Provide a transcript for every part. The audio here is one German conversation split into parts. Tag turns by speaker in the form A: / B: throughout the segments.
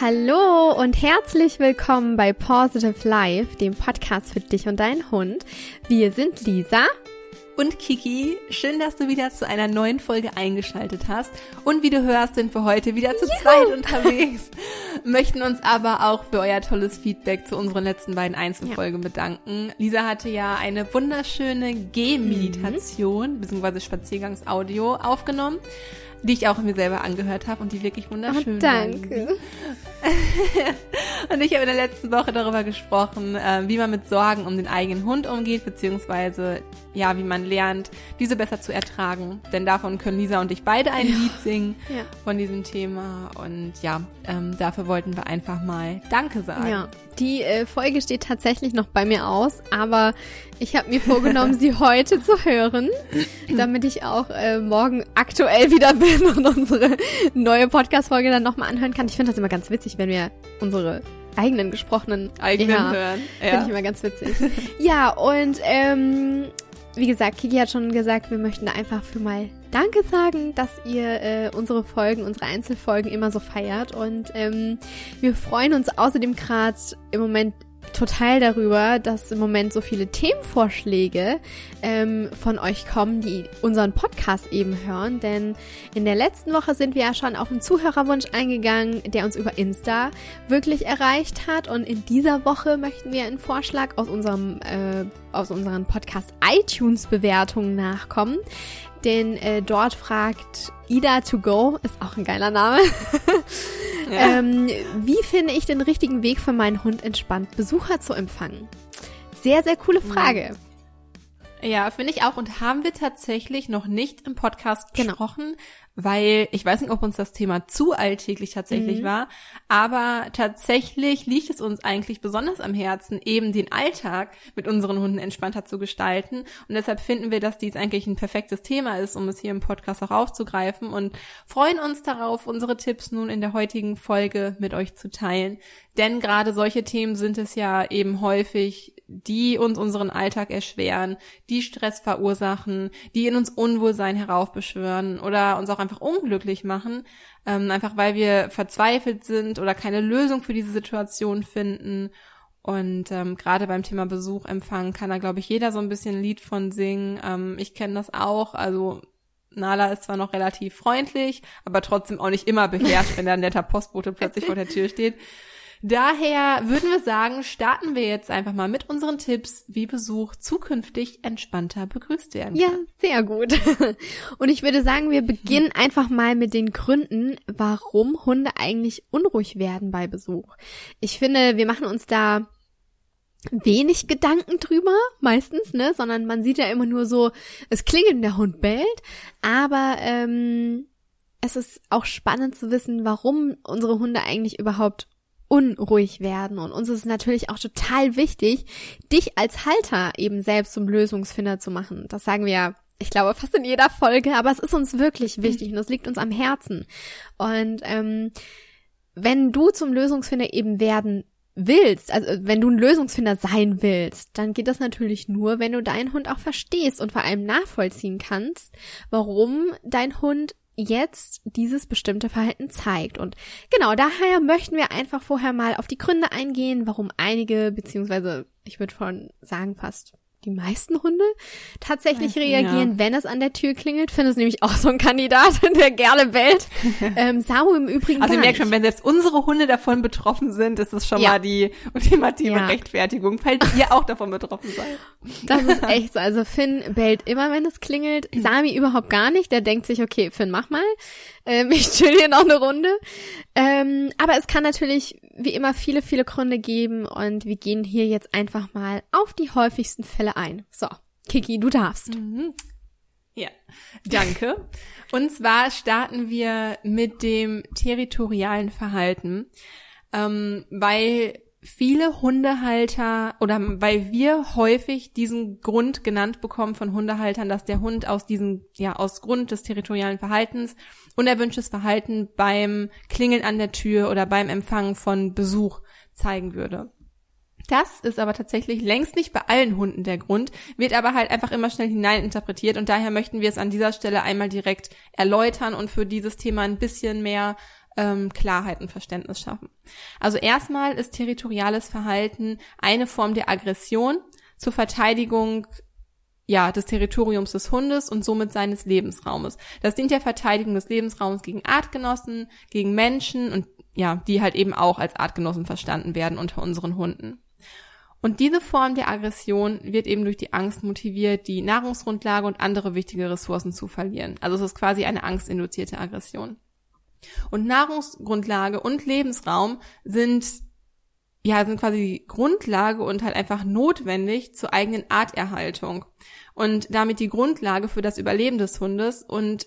A: Hallo und herzlich willkommen bei Positive Life, dem Podcast für dich und deinen Hund. Wir sind Lisa
B: und Kiki. Schön, dass du wieder zu einer neuen Folge eingeschaltet hast. Und wie du hörst, sind wir heute wieder zu Juhu. zweit unterwegs. Möchten uns aber auch für euer tolles Feedback zu unseren letzten beiden Einzelfolgen ja. bedanken. Lisa hatte ja eine wunderschöne Gehmeditation mhm. bzw. Spaziergangsaudio aufgenommen die ich auch mir selber angehört habe und die wirklich wunderschön
A: oh, Danke.
B: und ich habe in der letzten Woche darüber gesprochen, äh, wie man mit Sorgen um den eigenen Hund umgeht, beziehungsweise ja, wie man lernt, diese besser zu ertragen. Denn davon können Lisa und ich beide ein ja. Lied singen ja. von diesem Thema. Und ja, ähm, dafür wollten wir einfach mal Danke sagen. Ja,
A: die äh, Folge steht tatsächlich noch bei mir aus, aber ich habe mir vorgenommen, sie heute zu hören, damit ich auch äh, morgen aktuell wieder bin und unsere neue Podcast-Folge dann nochmal anhören kann. Ich finde das immer ganz witzig, wenn wir unsere eigenen gesprochenen
B: eigenen ja, hören.
A: Ja. Finde ich immer ganz witzig. ja, und ähm, wie gesagt, Kiki hat schon gesagt, wir möchten einfach für mal Danke sagen, dass ihr äh, unsere Folgen, unsere Einzelfolgen immer so feiert. Und ähm, wir freuen uns außerdem gerade im Moment total darüber, dass im Moment so viele Themenvorschläge ähm, von euch kommen, die unseren Podcast eben hören. Denn in der letzten Woche sind wir ja schon auf einen Zuhörerwunsch eingegangen, der uns über Insta wirklich erreicht hat. Und in dieser Woche möchten wir einen Vorschlag aus unserem äh, aus unseren Podcast iTunes Bewertungen nachkommen. Denn äh, dort fragt Ida to go, ist auch ein geiler Name. ja. ähm, wie finde ich den richtigen Weg für meinen Hund entspannt, Besucher zu empfangen? Sehr, sehr coole Frage.
B: Ja, finde ich auch. Und haben wir tatsächlich noch nicht im Podcast genau. Weil ich weiß nicht, ob uns das Thema zu alltäglich tatsächlich mhm. war, aber tatsächlich liegt es uns eigentlich besonders am Herzen, eben den Alltag mit unseren Hunden entspannter zu gestalten. Und deshalb finden wir, dass dies eigentlich ein perfektes Thema ist, um es hier im Podcast auch aufzugreifen und freuen uns darauf, unsere Tipps nun in der heutigen Folge mit euch zu teilen. Denn gerade solche Themen sind es ja eben häufig, die uns unseren Alltag erschweren, die Stress verursachen, die in uns Unwohlsein heraufbeschwören oder uns auch einfach unglücklich machen, ähm, einfach weil wir verzweifelt sind oder keine Lösung für diese Situation finden. Und ähm, gerade beim Thema Besuch empfangen kann da, glaube ich, jeder so ein bisschen ein Lied von singen. Ähm, ich kenne das auch. Also Nala ist zwar noch relativ freundlich, aber trotzdem auch nicht immer beherrscht, wenn da ein netter Postbote plötzlich vor der Tür steht. Daher würden wir sagen, starten wir jetzt einfach mal mit unseren Tipps, wie Besuch zukünftig entspannter begrüßt werden
A: kann. Ja, sehr gut. Und ich würde sagen, wir beginnen einfach mal mit den Gründen, warum Hunde eigentlich unruhig werden bei Besuch. Ich finde, wir machen uns da wenig Gedanken drüber, meistens, ne, sondern man sieht ja immer nur so, es klingelt und der Hund bellt, aber ähm, es ist auch spannend zu wissen, warum unsere Hunde eigentlich überhaupt unruhig werden. Und uns ist es natürlich auch total wichtig, dich als Halter eben selbst zum Lösungsfinder zu machen. Das sagen wir ja, ich glaube, fast in jeder Folge, aber es ist uns wirklich wichtig und es liegt uns am Herzen. Und ähm, wenn du zum Lösungsfinder eben werden willst, also wenn du ein Lösungsfinder sein willst, dann geht das natürlich nur, wenn du deinen Hund auch verstehst und vor allem nachvollziehen kannst, warum dein Hund jetzt dieses bestimmte Verhalten zeigt. Und genau daher möchten wir einfach vorher mal auf die Gründe eingehen, warum einige, beziehungsweise ich würde von sagen fast die meisten Hunde tatsächlich meisten, reagieren, ja. wenn es an der Tür klingelt. Finde es nämlich auch so ein Kandidat, der gerne bellt. ähm, Samu im Übrigen.
B: Also ihr merkt schon, wenn selbst unsere Hunde davon betroffen sind, ist es schon ja. mal die ultimative ja. Rechtfertigung, falls ihr auch davon betroffen seid.
A: Das ist echt so. Also Finn bellt immer, wenn es klingelt. Sami überhaupt gar nicht. Der denkt sich, okay, Finn, mach mal. Ähm, ich chill hier noch eine Runde. Ähm, aber es kann natürlich wie immer viele, viele Gründe geben und wir gehen hier jetzt einfach mal auf die häufigsten Fälle ein. So, Kiki, du darfst. Mhm.
B: Ja, danke. Und zwar starten wir mit dem territorialen Verhalten, ähm, weil viele Hundehalter oder weil wir häufig diesen Grund genannt bekommen von Hundehaltern, dass der Hund aus diesem, ja, aus Grund des territorialen Verhaltens unerwünschtes Verhalten beim Klingeln an der Tür oder beim Empfangen von Besuch zeigen würde. Das ist aber tatsächlich längst nicht bei allen Hunden der Grund, wird aber halt einfach immer schnell hineininterpretiert und daher möchten wir es an dieser Stelle einmal direkt erläutern und für dieses Thema ein bisschen mehr ähm, Klarheit und Verständnis schaffen. Also erstmal ist territoriales Verhalten eine Form der Aggression zur Verteidigung ja, des Territoriums des Hundes und somit seines Lebensraumes. Das dient der Verteidigung des Lebensraums gegen Artgenossen, gegen Menschen und ja, die halt eben auch als Artgenossen verstanden werden unter unseren Hunden. Und diese Form der Aggression wird eben durch die Angst motiviert, die Nahrungsgrundlage und andere wichtige Ressourcen zu verlieren. Also es ist quasi eine angstinduzierte Aggression. Und Nahrungsgrundlage und Lebensraum sind ja, sind quasi Grundlage und halt einfach notwendig zur eigenen Arterhaltung und damit die Grundlage für das Überleben des Hundes und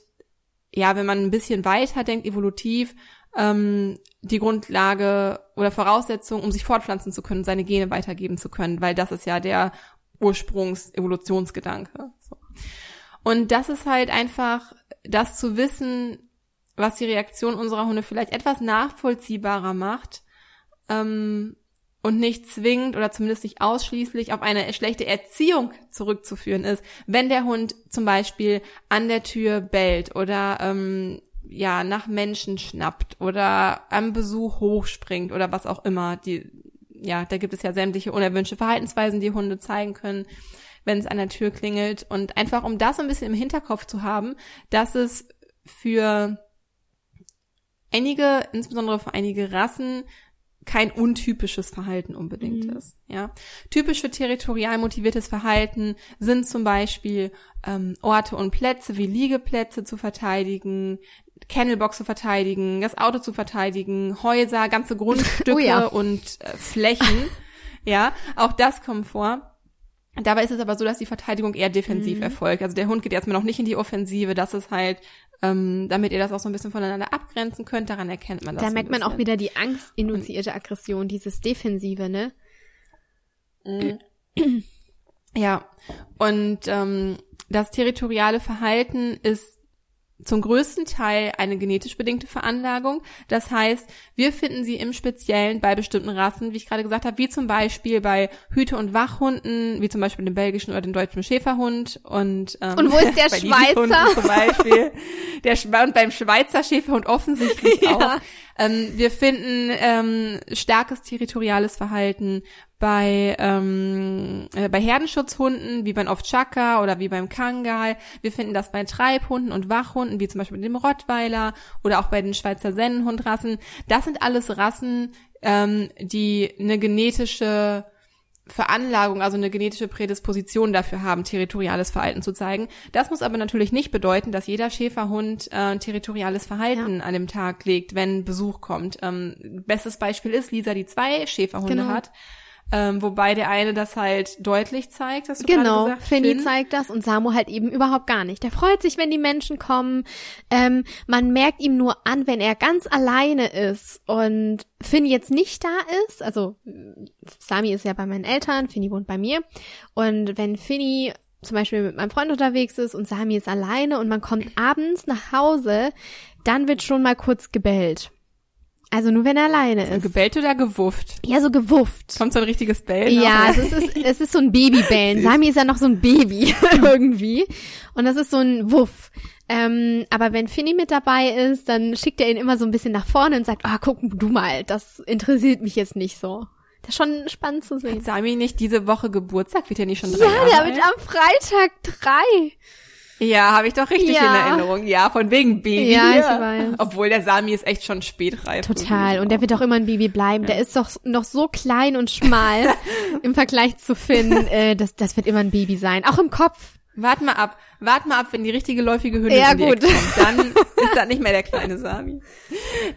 B: ja, wenn man ein bisschen weiter denkt, evolutiv, ähm, die Grundlage oder Voraussetzung, um sich fortpflanzen zu können, seine Gene weitergeben zu können, weil das ist ja der Ursprungs-Evolutionsgedanke. So. Und das ist halt einfach, das zu wissen, was die Reaktion unserer Hunde vielleicht etwas nachvollziehbarer macht, ähm, und nicht zwingend oder zumindest nicht ausschließlich auf eine schlechte Erziehung zurückzuführen ist, wenn der Hund zum Beispiel an der Tür bellt oder ähm, ja nach Menschen schnappt oder am Besuch hochspringt oder was auch immer. Die ja, da gibt es ja sämtliche unerwünschte Verhaltensweisen, die Hunde zeigen können, wenn es an der Tür klingelt und einfach um das ein bisschen im Hinterkopf zu haben, dass es für einige, insbesondere für einige Rassen, kein untypisches Verhalten unbedingt mhm. ist. Ja, typisch für territorial motiviertes Verhalten sind zum Beispiel ähm, Orte und Plätze wie Liegeplätze zu verteidigen, Kennelbox zu verteidigen, das Auto zu verteidigen, Häuser, ganze Grundstücke oh ja. und äh, Flächen. ja, auch das kommt vor. Dabei ist es aber so, dass die Verteidigung eher defensiv mhm. erfolgt. Also der Hund geht erstmal noch nicht in die Offensive. Das ist halt ähm, damit ihr das auch so ein bisschen voneinander abgrenzen könnt. Daran erkennt man das.
A: Da merkt man auch wieder die angstinduzierte Aggression, dieses Defensive, ne?
B: Ja, und ähm, das territoriale Verhalten ist zum größten Teil eine genetisch bedingte Veranlagung. Das heißt, wir finden sie im Speziellen bei bestimmten Rassen, wie ich gerade gesagt habe, wie zum Beispiel bei Hüte- und Wachhunden, wie zum Beispiel dem belgischen oder dem deutschen Schäferhund und
A: ähm, und wo ist der Schweizer
B: zum Beispiel der und beim Schweizer Schäferhund offensichtlich ja. auch. Ähm, wir finden ähm, starkes territoriales Verhalten bei, ähm, äh, bei Herdenschutzhunden, wie beim Ovtchaka oder wie beim Kangal. Wir finden das bei Treibhunden und Wachhunden, wie zum Beispiel dem Rottweiler oder auch bei den Schweizer Sennenhundrassen. Das sind alles Rassen, ähm, die eine genetische Veranlagung, also eine genetische Prädisposition dafür haben, territoriales Verhalten zu zeigen. Das muss aber natürlich nicht bedeuten, dass jeder Schäferhund äh, territoriales Verhalten ja. an dem Tag legt, wenn Besuch kommt. Ähm, bestes Beispiel ist Lisa, die zwei Schäferhunde genau. hat. Ähm, wobei der eine das halt deutlich zeigt, dass du
A: Genau,
B: gesagt,
A: Finny zeigt das und Samu halt eben überhaupt gar nicht. Der freut sich, wenn die Menschen kommen. Ähm, man merkt ihm nur an, wenn er ganz alleine ist und Finny jetzt nicht da ist. Also Sami ist ja bei meinen Eltern, Finny wohnt bei mir. Und wenn Finny zum Beispiel mit meinem Freund unterwegs ist und Sami ist alleine und man kommt abends nach Hause, dann wird schon mal kurz gebellt. Also nur wenn er alleine ist.
B: Gebellt oder gewufft?
A: Ja, so gewufft.
B: Kommt so ein richtiges Bellen?
A: Ja, es ist, es ist so ein Babybellen. Sami ist ja noch so ein Baby irgendwie. Und das ist so ein Wuff. Ähm, aber wenn Finny mit dabei ist, dann schickt er ihn immer so ein bisschen nach vorne und sagt, ah, oh, guck du mal, das interessiert mich jetzt nicht so. Das ist schon spannend zu sehen.
B: Hat Sami nicht diese Woche Geburtstag? Wird ja nicht schon
A: drei Ja, der wird am Freitag drei.
B: Ja, habe ich doch richtig ja. in Erinnerung. Ja, von wegen Baby.
A: Ja, ich weiß.
B: Obwohl der Sami ist echt schon spätreif.
A: Total. Und der wird auch immer ein Baby bleiben. Ja. Der ist doch noch so klein und schmal im Vergleich zu Finn. Äh, das, das wird immer ein Baby sein. Auch im Kopf.
B: Wart mal ab, wart mal ab, wenn die richtige läufige Hündin
A: ja, gut.
B: kommt, dann ist das nicht mehr der kleine Sami.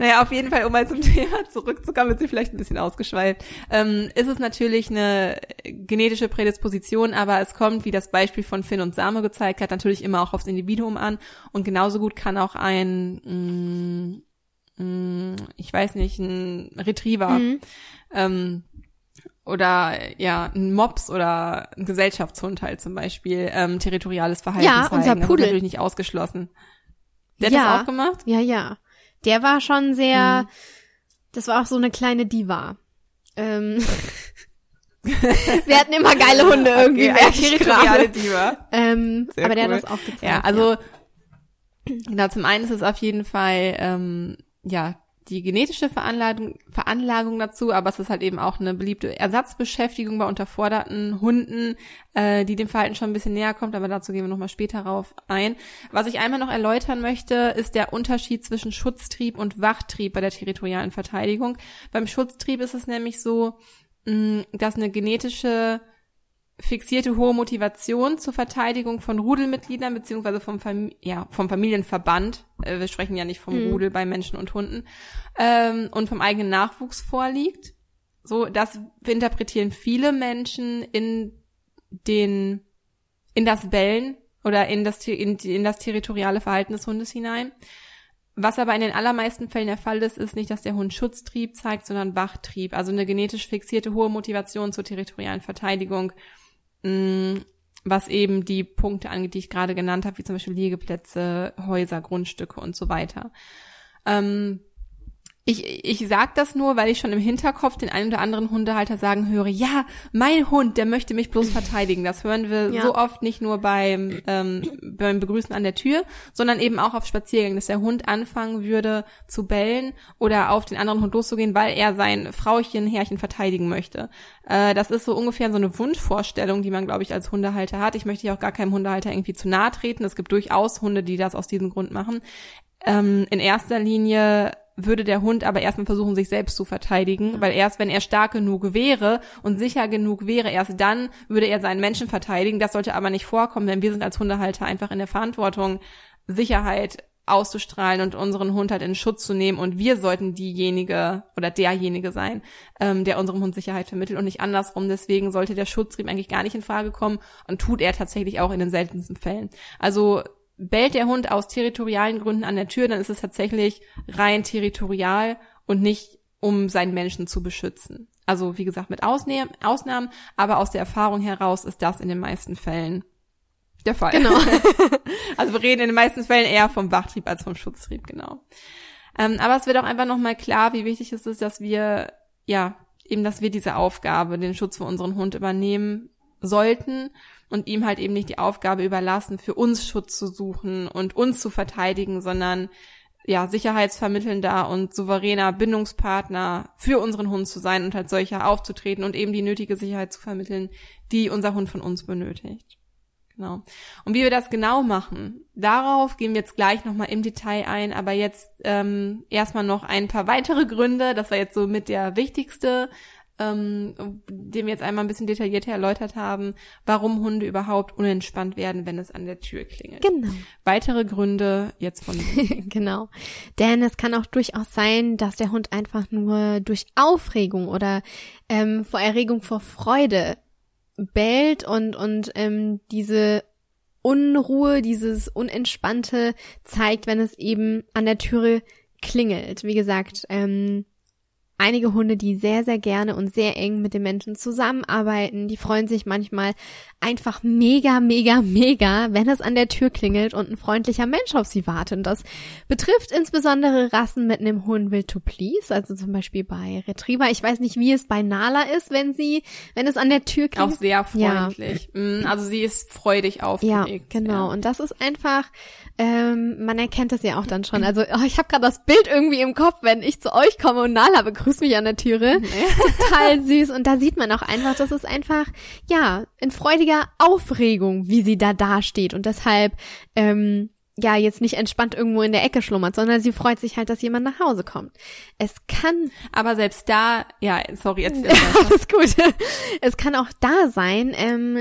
B: Naja, auf jeden Fall, um mal zum Thema zurückzukommen, wird sie vielleicht ein bisschen ausgeschweift, ähm, ist es natürlich eine genetische Prädisposition, aber es kommt, wie das Beispiel von Finn und Samo gezeigt hat, natürlich immer auch aufs Individuum an und genauso gut kann auch ein mh, mm, mh, mm, ich weiß nicht, ein Retriever mhm. ähm, oder ja, ein Mops oder ein Gesellschaftshund halt zum Beispiel ähm, territoriales Verhalten
A: ja,
B: zeigen.
A: Unser Pudel.
B: Das ist natürlich nicht ausgeschlossen. Der ja, hat das auch gemacht?
A: Ja, ja. Der war schon sehr, hm. das war auch so eine kleine Diva. Ähm, wir hatten immer geile Hunde irgendwie.
B: Okay, territoriale Diva.
A: Ähm, aber cool. der hat das auch gezeigt.
B: Ja, also ja. genau, zum einen ist es auf jeden Fall ähm, ja die genetische Veranlagung, Veranlagung dazu, aber es ist halt eben auch eine beliebte Ersatzbeschäftigung bei unterforderten Hunden, äh, die dem Verhalten schon ein bisschen näher kommt, aber dazu gehen wir nochmal später rauf ein. Was ich einmal noch erläutern möchte, ist der Unterschied zwischen Schutztrieb und Wachtrieb bei der territorialen Verteidigung. Beim Schutztrieb ist es nämlich so, mh, dass eine genetische fixierte hohe Motivation zur Verteidigung von Rudelmitgliedern beziehungsweise vom, Fam ja, vom Familienverband, äh, wir sprechen ja nicht vom mhm. Rudel bei Menschen und Hunden, ähm, und vom eigenen Nachwuchs vorliegt. So, das interpretieren viele Menschen in den, in das Bellen oder in das, in, in das territoriale Verhalten des Hundes hinein. Was aber in den allermeisten Fällen der Fall ist, ist nicht, dass der Hund Schutztrieb zeigt, sondern Wachtrieb, also eine genetisch fixierte hohe Motivation zur territorialen Verteidigung was eben die Punkte angeht, die ich gerade genannt habe, wie zum Beispiel Liegeplätze, Häuser, Grundstücke und so weiter. Ähm, ich, ich sag das nur, weil ich schon im Hinterkopf den einen oder anderen Hundehalter sagen höre, ja, mein Hund, der möchte mich bloß verteidigen. Das hören wir ja. so oft nicht nur beim, ähm, beim Begrüßen an der Tür, sondern eben auch auf Spaziergängen, dass der Hund anfangen würde zu bellen oder auf den anderen Hund loszugehen, weil er sein Frauchen, Herrchen verteidigen möchte. Äh, das ist so ungefähr so eine Wunschvorstellung, die man, glaube ich, als Hundehalter hat. Ich möchte ja auch gar keinem Hundehalter irgendwie zu nahe treten. Es gibt durchaus Hunde, die das aus diesem Grund machen. Ähm, in erster Linie würde der Hund aber erstmal versuchen, sich selbst zu verteidigen, weil erst wenn er stark genug wäre und sicher genug wäre, erst dann würde er seinen Menschen verteidigen. Das sollte aber nicht vorkommen, denn wir sind als Hundehalter einfach in der Verantwortung, Sicherheit auszustrahlen und unseren Hund halt in Schutz zu nehmen und wir sollten diejenige oder derjenige sein, ähm, der unserem Hund Sicherheit vermittelt und nicht andersrum. Deswegen sollte der Schutztrieb eigentlich gar nicht in Frage kommen und tut er tatsächlich auch in den seltensten Fällen. Also bellt der Hund aus territorialen Gründen an der Tür, dann ist es tatsächlich rein territorial und nicht um seinen Menschen zu beschützen. Also wie gesagt, mit Ausnahmen, aber aus der Erfahrung heraus ist das in den meisten Fällen der Fall. Genau. also wir reden in den meisten Fällen eher vom Wachtrieb als vom Schutztrieb, genau. Ähm, aber es wird auch einfach nochmal klar, wie wichtig es ist, dass wir, ja, eben, dass wir diese Aufgabe, den Schutz für unseren Hund übernehmen sollten und ihm halt eben nicht die Aufgabe überlassen, für uns Schutz zu suchen und uns zu verteidigen, sondern ja, sicherheitsvermittelnder und souveräner Bindungspartner für unseren Hund zu sein und als solcher aufzutreten und eben die nötige Sicherheit zu vermitteln, die unser Hund von uns benötigt. Genau. Und wie wir das genau machen, darauf gehen wir jetzt gleich nochmal im Detail ein, aber jetzt ähm, erstmal noch ein paar weitere Gründe. Das war jetzt so mit der wichtigste ähm, wir jetzt einmal ein bisschen detaillierter erläutert haben, warum Hunde überhaupt unentspannt werden, wenn es an der Tür klingelt. Genau. Weitere Gründe jetzt von
A: genau. Denn es kann auch durchaus sein, dass der Hund einfach nur durch Aufregung oder ähm, vor Erregung vor Freude bellt und und ähm, diese Unruhe, dieses Unentspannte zeigt, wenn es eben an der Türe klingelt. Wie gesagt, ähm, einige Hunde, die sehr, sehr gerne und sehr eng mit den Menschen zusammenarbeiten. Die freuen sich manchmal einfach mega, mega, mega, wenn es an der Tür klingelt und ein freundlicher Mensch auf sie wartet. Und das betrifft insbesondere Rassen mit einem hohen Will to Please, also zum Beispiel bei Retriever. Ich weiß nicht, wie es bei Nala ist, wenn sie, wenn es an der Tür klingelt.
B: Auch sehr freundlich. Ja. Mm, also sie ist freudig aufgeregt.
A: Ja, genau. Ja. Und das ist einfach, ähm, man erkennt das ja auch dann schon. Also oh, ich habe gerade das Bild irgendwie im Kopf, wenn ich zu euch komme und Nala begrüßt mich an der Türe. Total süß. Und da sieht man auch einfach, das ist einfach, ja, in freudiger Aufregung, wie sie da dasteht. Und deshalb, ähm, ja, jetzt nicht entspannt irgendwo in der Ecke schlummert, sondern sie freut sich halt, dass jemand nach Hause kommt. Es kann.
B: Aber selbst da, ja, sorry, jetzt.
A: Alles gut. Es kann auch da sein, ähm,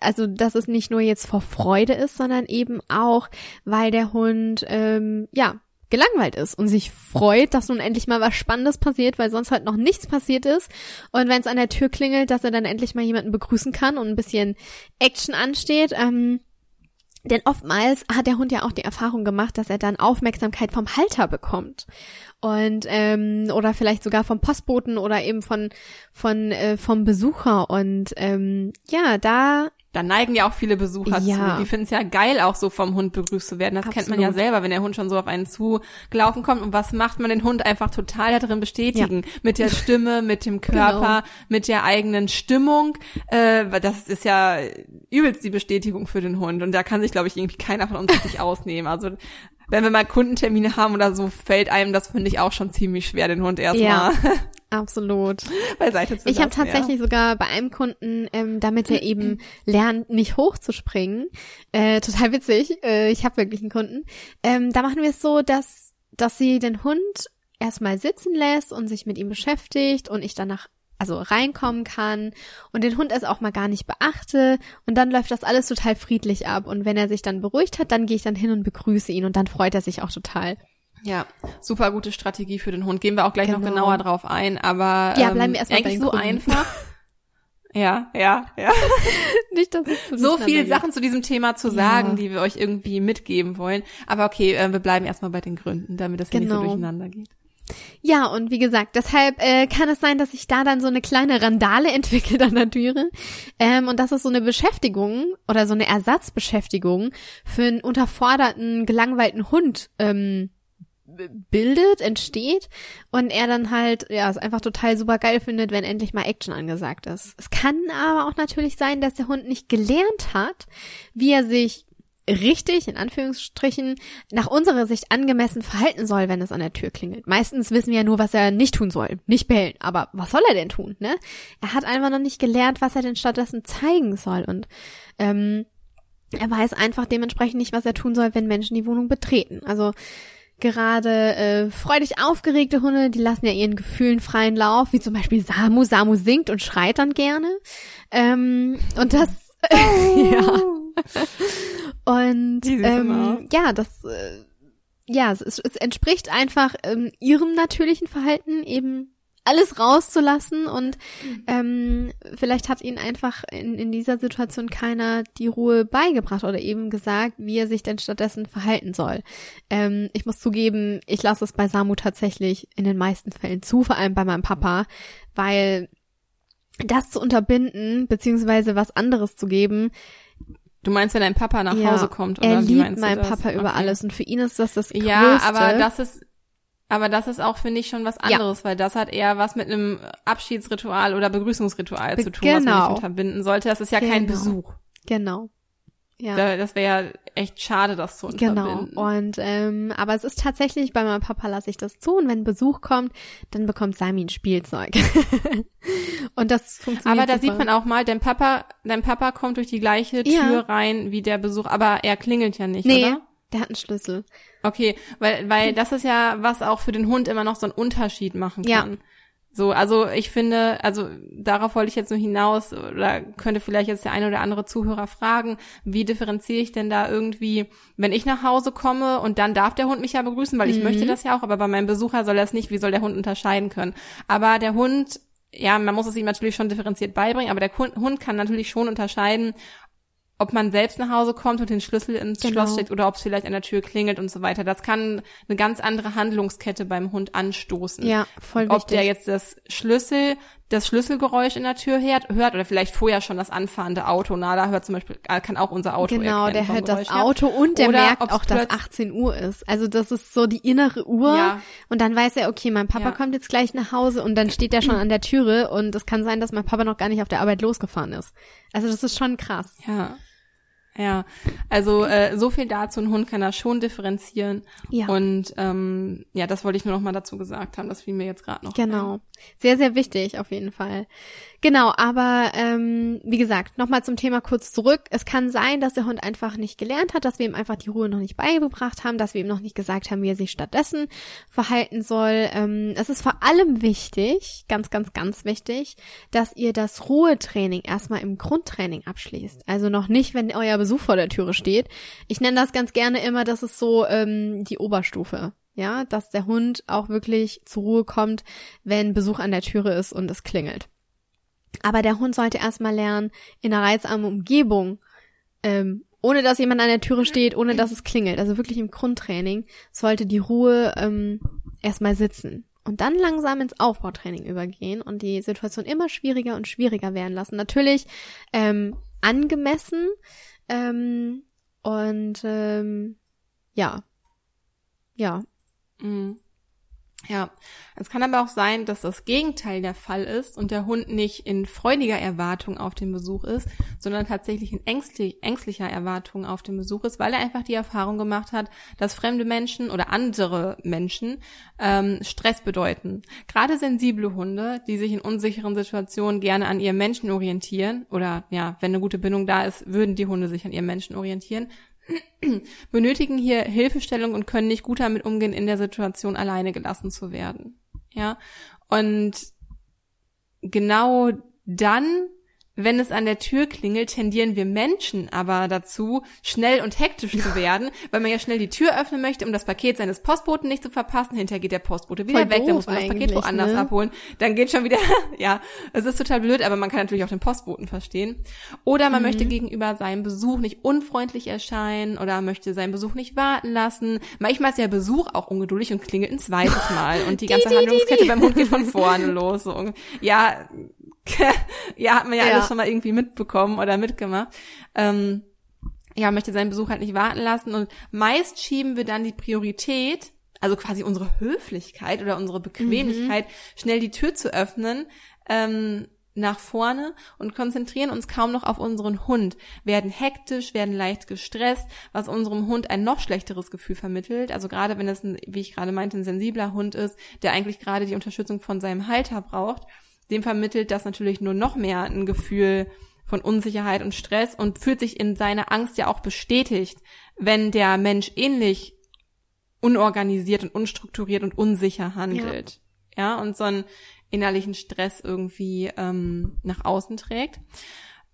A: also, dass es nicht nur jetzt vor Freude ist, sondern eben auch, weil der Hund, ähm, ja, gelangweilt ist und sich freut, dass nun endlich mal was Spannendes passiert, weil sonst halt noch nichts passiert ist. Und wenn es an der Tür klingelt, dass er dann endlich mal jemanden begrüßen kann und ein bisschen Action ansteht. Ähm, denn oftmals hat der Hund ja auch die Erfahrung gemacht, dass er dann Aufmerksamkeit vom Halter bekommt. Und ähm, oder vielleicht sogar vom Postboten oder eben von von äh, vom Besucher und ähm, ja da
B: da neigen ja auch viele Besucher ja. zu. Die finden es ja geil, auch so vom Hund begrüßt zu werden. Das Absolut. kennt man ja selber, wenn der Hund schon so auf einen zugelaufen kommt. Und was macht man den Hund einfach total darin bestätigen? Ja. Mit der Stimme, mit dem Körper, genau. mit der eigenen Stimmung. Äh, das ist ja übelst die Bestätigung für den Hund. Und da kann sich, glaube ich, irgendwie keiner von uns richtig ausnehmen. Also wenn wir mal Kundentermine haben oder so, fällt einem das, finde ich, auch schon ziemlich schwer, den Hund erstmal. Ja,
A: absolut.
B: Beiseite zu
A: Ich habe tatsächlich ja. sogar bei einem Kunden, ähm, damit er eben lernt, nicht hochzuspringen, äh, total witzig, äh, ich habe wirklich einen Kunden, ähm, da machen wir es so, dass, dass sie den Hund erstmal sitzen lässt und sich mit ihm beschäftigt und ich danach also reinkommen kann und den Hund erst auch mal gar nicht beachte und dann läuft das alles total friedlich ab und wenn er sich dann beruhigt hat, dann gehe ich dann hin und begrüße ihn und dann freut er sich auch total.
B: Ja, super gute Strategie für den Hund. Gehen wir auch gleich genau. noch genauer drauf ein, aber
A: ja, bleiben wir ähm, erstmal
B: eigentlich so Kunden. einfach. Ja, ja, ja.
A: Nicht, dass
B: es so viele Sachen zu diesem Thema zu sagen, ja. die wir euch irgendwie mitgeben wollen. Aber okay, äh, wir bleiben erstmal bei den Gründen, damit das genau. nicht so genau. durcheinander geht.
A: Ja, und wie gesagt, deshalb äh, kann es sein, dass sich da dann so eine kleine Randale entwickelt an der Türe. Ähm, und das ist so eine Beschäftigung oder so eine Ersatzbeschäftigung für einen unterforderten, gelangweilten Hund ähm, bildet, entsteht und er dann halt, ja, es einfach total super geil findet, wenn endlich mal Action angesagt ist. Es kann aber auch natürlich sein, dass der Hund nicht gelernt hat, wie er sich richtig, in Anführungsstrichen, nach unserer Sicht angemessen verhalten soll, wenn es an der Tür klingelt. Meistens wissen wir ja nur, was er nicht tun soll. Nicht bellen. Aber was soll er denn tun, ne? Er hat einfach noch nicht gelernt, was er denn stattdessen zeigen soll. Und ähm, er weiß einfach dementsprechend nicht, was er tun soll, wenn Menschen die Wohnung betreten. Also gerade äh, freudig aufgeregte Hunde, die lassen ja ihren Gefühlen freien Lauf, wie zum Beispiel Samu. Samu singt und schreit dann gerne. Ähm, und das, oh. ja. Und ähm, ja, das äh, ja, es, es entspricht einfach ähm, ihrem natürlichen Verhalten eben alles rauszulassen und mhm. ähm, vielleicht hat ihnen einfach in, in dieser Situation keiner die Ruhe beigebracht oder eben gesagt, wie er sich denn stattdessen verhalten soll. Ähm, ich muss zugeben, ich lasse es bei Samu tatsächlich in den meisten Fällen zu, vor allem bei meinem Papa, weil das zu unterbinden, beziehungsweise was anderes zu geben,
B: Du meinst, wenn dein Papa nach ja, Hause kommt, oder
A: er
B: liebt
A: meinen Papa über okay. alles und für ihn ist das das Größte.
B: Ja, aber das ist, aber das ist auch, finde ich, schon was anderes, ja. weil das hat eher was mit einem Abschiedsritual oder Begrüßungsritual zu tun, genau. was man nicht unterbinden sollte. Das ist ja genau. kein Besuch.
A: Genau.
B: Ja. Das wäre ja echt schade, das zu
A: genau. unterbinden. Genau. Und ähm, aber es ist tatsächlich, bei meinem Papa lasse ich das zu und wenn Besuch kommt, dann bekommt Sami ein Spielzeug. und das funktioniert.
B: Aber da
A: super.
B: sieht man auch mal, dein Papa, dein Papa kommt durch die gleiche Tür ja. rein wie der Besuch, aber er klingelt ja nicht, nee, oder?
A: Der hat einen Schlüssel.
B: Okay, weil, weil das ist ja, was auch für den Hund immer noch so einen Unterschied machen kann. Ja. So, also ich finde, also darauf wollte ich jetzt nur hinaus oder könnte vielleicht jetzt der eine oder andere Zuhörer fragen, wie differenziere ich denn da irgendwie, wenn ich nach Hause komme und dann darf der Hund mich ja begrüßen, weil ich mhm. möchte das ja auch, aber bei meinem Besucher soll er es nicht, wie soll der Hund unterscheiden können? Aber der Hund ja, man muss es ihm natürlich schon differenziert beibringen, aber der Hund kann natürlich schon unterscheiden, ob man selbst nach Hause kommt und den Schlüssel ins genau. Schloss steckt oder ob es vielleicht an der Tür klingelt und so weiter. Das kann eine ganz andere Handlungskette beim Hund anstoßen.
A: Ja, voll
B: wichtig. Ob der jetzt das Schlüssel, das Schlüsselgeräusch in der Tür hört, hört oder vielleicht vorher schon das anfahrende Auto. Na, da hört zum Beispiel, äh, kann auch unser Auto
A: Genau, der hört das Auto her. und der oder merkt auch, dass 18 Uhr ist. Also das ist so die innere Uhr. Ja. Und dann weiß er, okay, mein Papa ja. kommt jetzt gleich nach Hause und dann steht er schon an der Türe und es kann sein, dass mein Papa noch gar nicht auf der Arbeit losgefahren ist. Also das ist schon krass.
B: Ja. Ja, also äh, so viel dazu, ein Hund kann da schon differenzieren. Ja. Und ähm, ja, das wollte ich nur noch mal dazu gesagt haben, das fiel mir jetzt gerade noch.
A: Genau. Ein. Sehr, sehr wichtig auf jeden Fall. Genau, aber ähm, wie gesagt, nochmal zum Thema kurz zurück. Es kann sein, dass der Hund einfach nicht gelernt hat, dass wir ihm einfach die Ruhe noch nicht beigebracht haben, dass wir ihm noch nicht gesagt haben, wie er sich stattdessen verhalten soll. Ähm, es ist vor allem wichtig, ganz, ganz, ganz wichtig, dass ihr das Ruhetraining erstmal im Grundtraining abschließt. Also noch nicht, wenn euer Besuch vor der Türe steht. Ich nenne das ganz gerne immer, das ist so ähm, die Oberstufe. Ja, dass der Hund auch wirklich zur Ruhe kommt, wenn Besuch an der Türe ist und es klingelt. Aber der Hund sollte erstmal lernen, in einer reizarmen Umgebung, ähm, ohne dass jemand an der Türe steht, ohne dass es klingelt, also wirklich im Grundtraining, sollte die Ruhe ähm, erstmal sitzen. Und dann langsam ins Aufbautraining übergehen und die Situation immer schwieriger und schwieriger werden lassen. Natürlich ähm, angemessen ähm, und ähm, ja, ja.
B: Mhm. Ja, es kann aber auch sein, dass das Gegenteil der Fall ist und der Hund nicht in freudiger Erwartung auf den Besuch ist, sondern tatsächlich in ängstlich, ängstlicher Erwartung auf den Besuch ist, weil er einfach die Erfahrung gemacht hat, dass fremde Menschen oder andere Menschen ähm, Stress bedeuten. Gerade sensible Hunde, die sich in unsicheren Situationen gerne an ihrem Menschen orientieren oder ja, wenn eine gute Bindung da ist, würden die Hunde sich an ihrem Menschen orientieren, benötigen hier Hilfestellung und können nicht gut damit umgehen, in der Situation alleine gelassen zu werden. Ja. Und genau dann wenn es an der Tür klingelt, tendieren wir Menschen aber dazu, schnell und hektisch zu werden, weil man ja schnell die Tür öffnen möchte, um das Paket seines Postboten nicht zu verpassen. Hinterher geht der Postbote wieder Voll weg, dann muss man das Paket woanders ne? abholen. Dann geht schon wieder, ja, es ist total blöd, aber man kann natürlich auch den Postboten verstehen. Oder man mhm. möchte gegenüber seinem Besuch nicht unfreundlich erscheinen oder möchte seinen Besuch nicht warten lassen. Manchmal ist der Besuch auch ungeduldig und klingelt ein zweites Mal und die ganze Handlungskette beim Hund geht von vorne los. So. Ja, ja, hat man ja, ja, alles schon mal irgendwie mitbekommen oder mitgemacht. Ähm, ja, möchte seinen Besuch halt nicht warten lassen und meist schieben wir dann die Priorität, also quasi unsere Höflichkeit oder unsere Bequemlichkeit, mhm. schnell die Tür zu öffnen, ähm, nach vorne und konzentrieren uns kaum noch auf unseren Hund, werden hektisch, werden leicht gestresst, was unserem Hund ein noch schlechteres Gefühl vermittelt. Also gerade wenn es, ein, wie ich gerade meinte, ein sensibler Hund ist, der eigentlich gerade die Unterstützung von seinem Halter braucht, dem vermittelt das natürlich nur noch mehr ein Gefühl von Unsicherheit und Stress und fühlt sich in seiner Angst ja auch bestätigt, wenn der Mensch ähnlich unorganisiert und unstrukturiert und unsicher handelt. Ja, ja und so einen innerlichen Stress irgendwie ähm, nach außen trägt.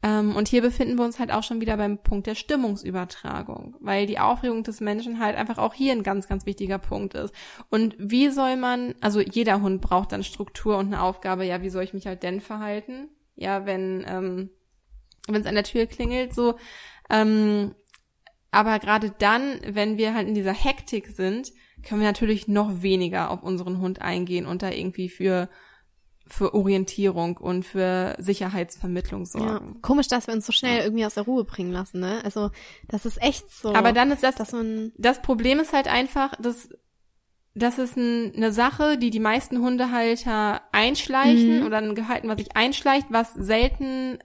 B: Ähm, und hier befinden wir uns halt auch schon wieder beim Punkt der Stimmungsübertragung, weil die Aufregung des Menschen halt einfach auch hier ein ganz, ganz wichtiger Punkt ist. Und wie soll man, also jeder Hund braucht dann Struktur und eine Aufgabe, ja, wie soll ich mich halt denn verhalten? Ja, wenn, ähm, wenn es an der Tür klingelt, so, ähm, aber gerade dann, wenn wir halt in dieser Hektik sind, können wir natürlich noch weniger auf unseren Hund eingehen und da irgendwie für für Orientierung und für Sicherheitsvermittlung sorgen.
A: Ja, komisch, dass wir uns so schnell ja. irgendwie aus der Ruhe bringen lassen, ne? Also, das ist echt so.
B: Aber dann ist das, dass man das Problem ist halt einfach, dass das ist ein, eine Sache, die die meisten Hundehalter einschleichen mhm. oder ein Gehalten, was sich einschleicht, was selten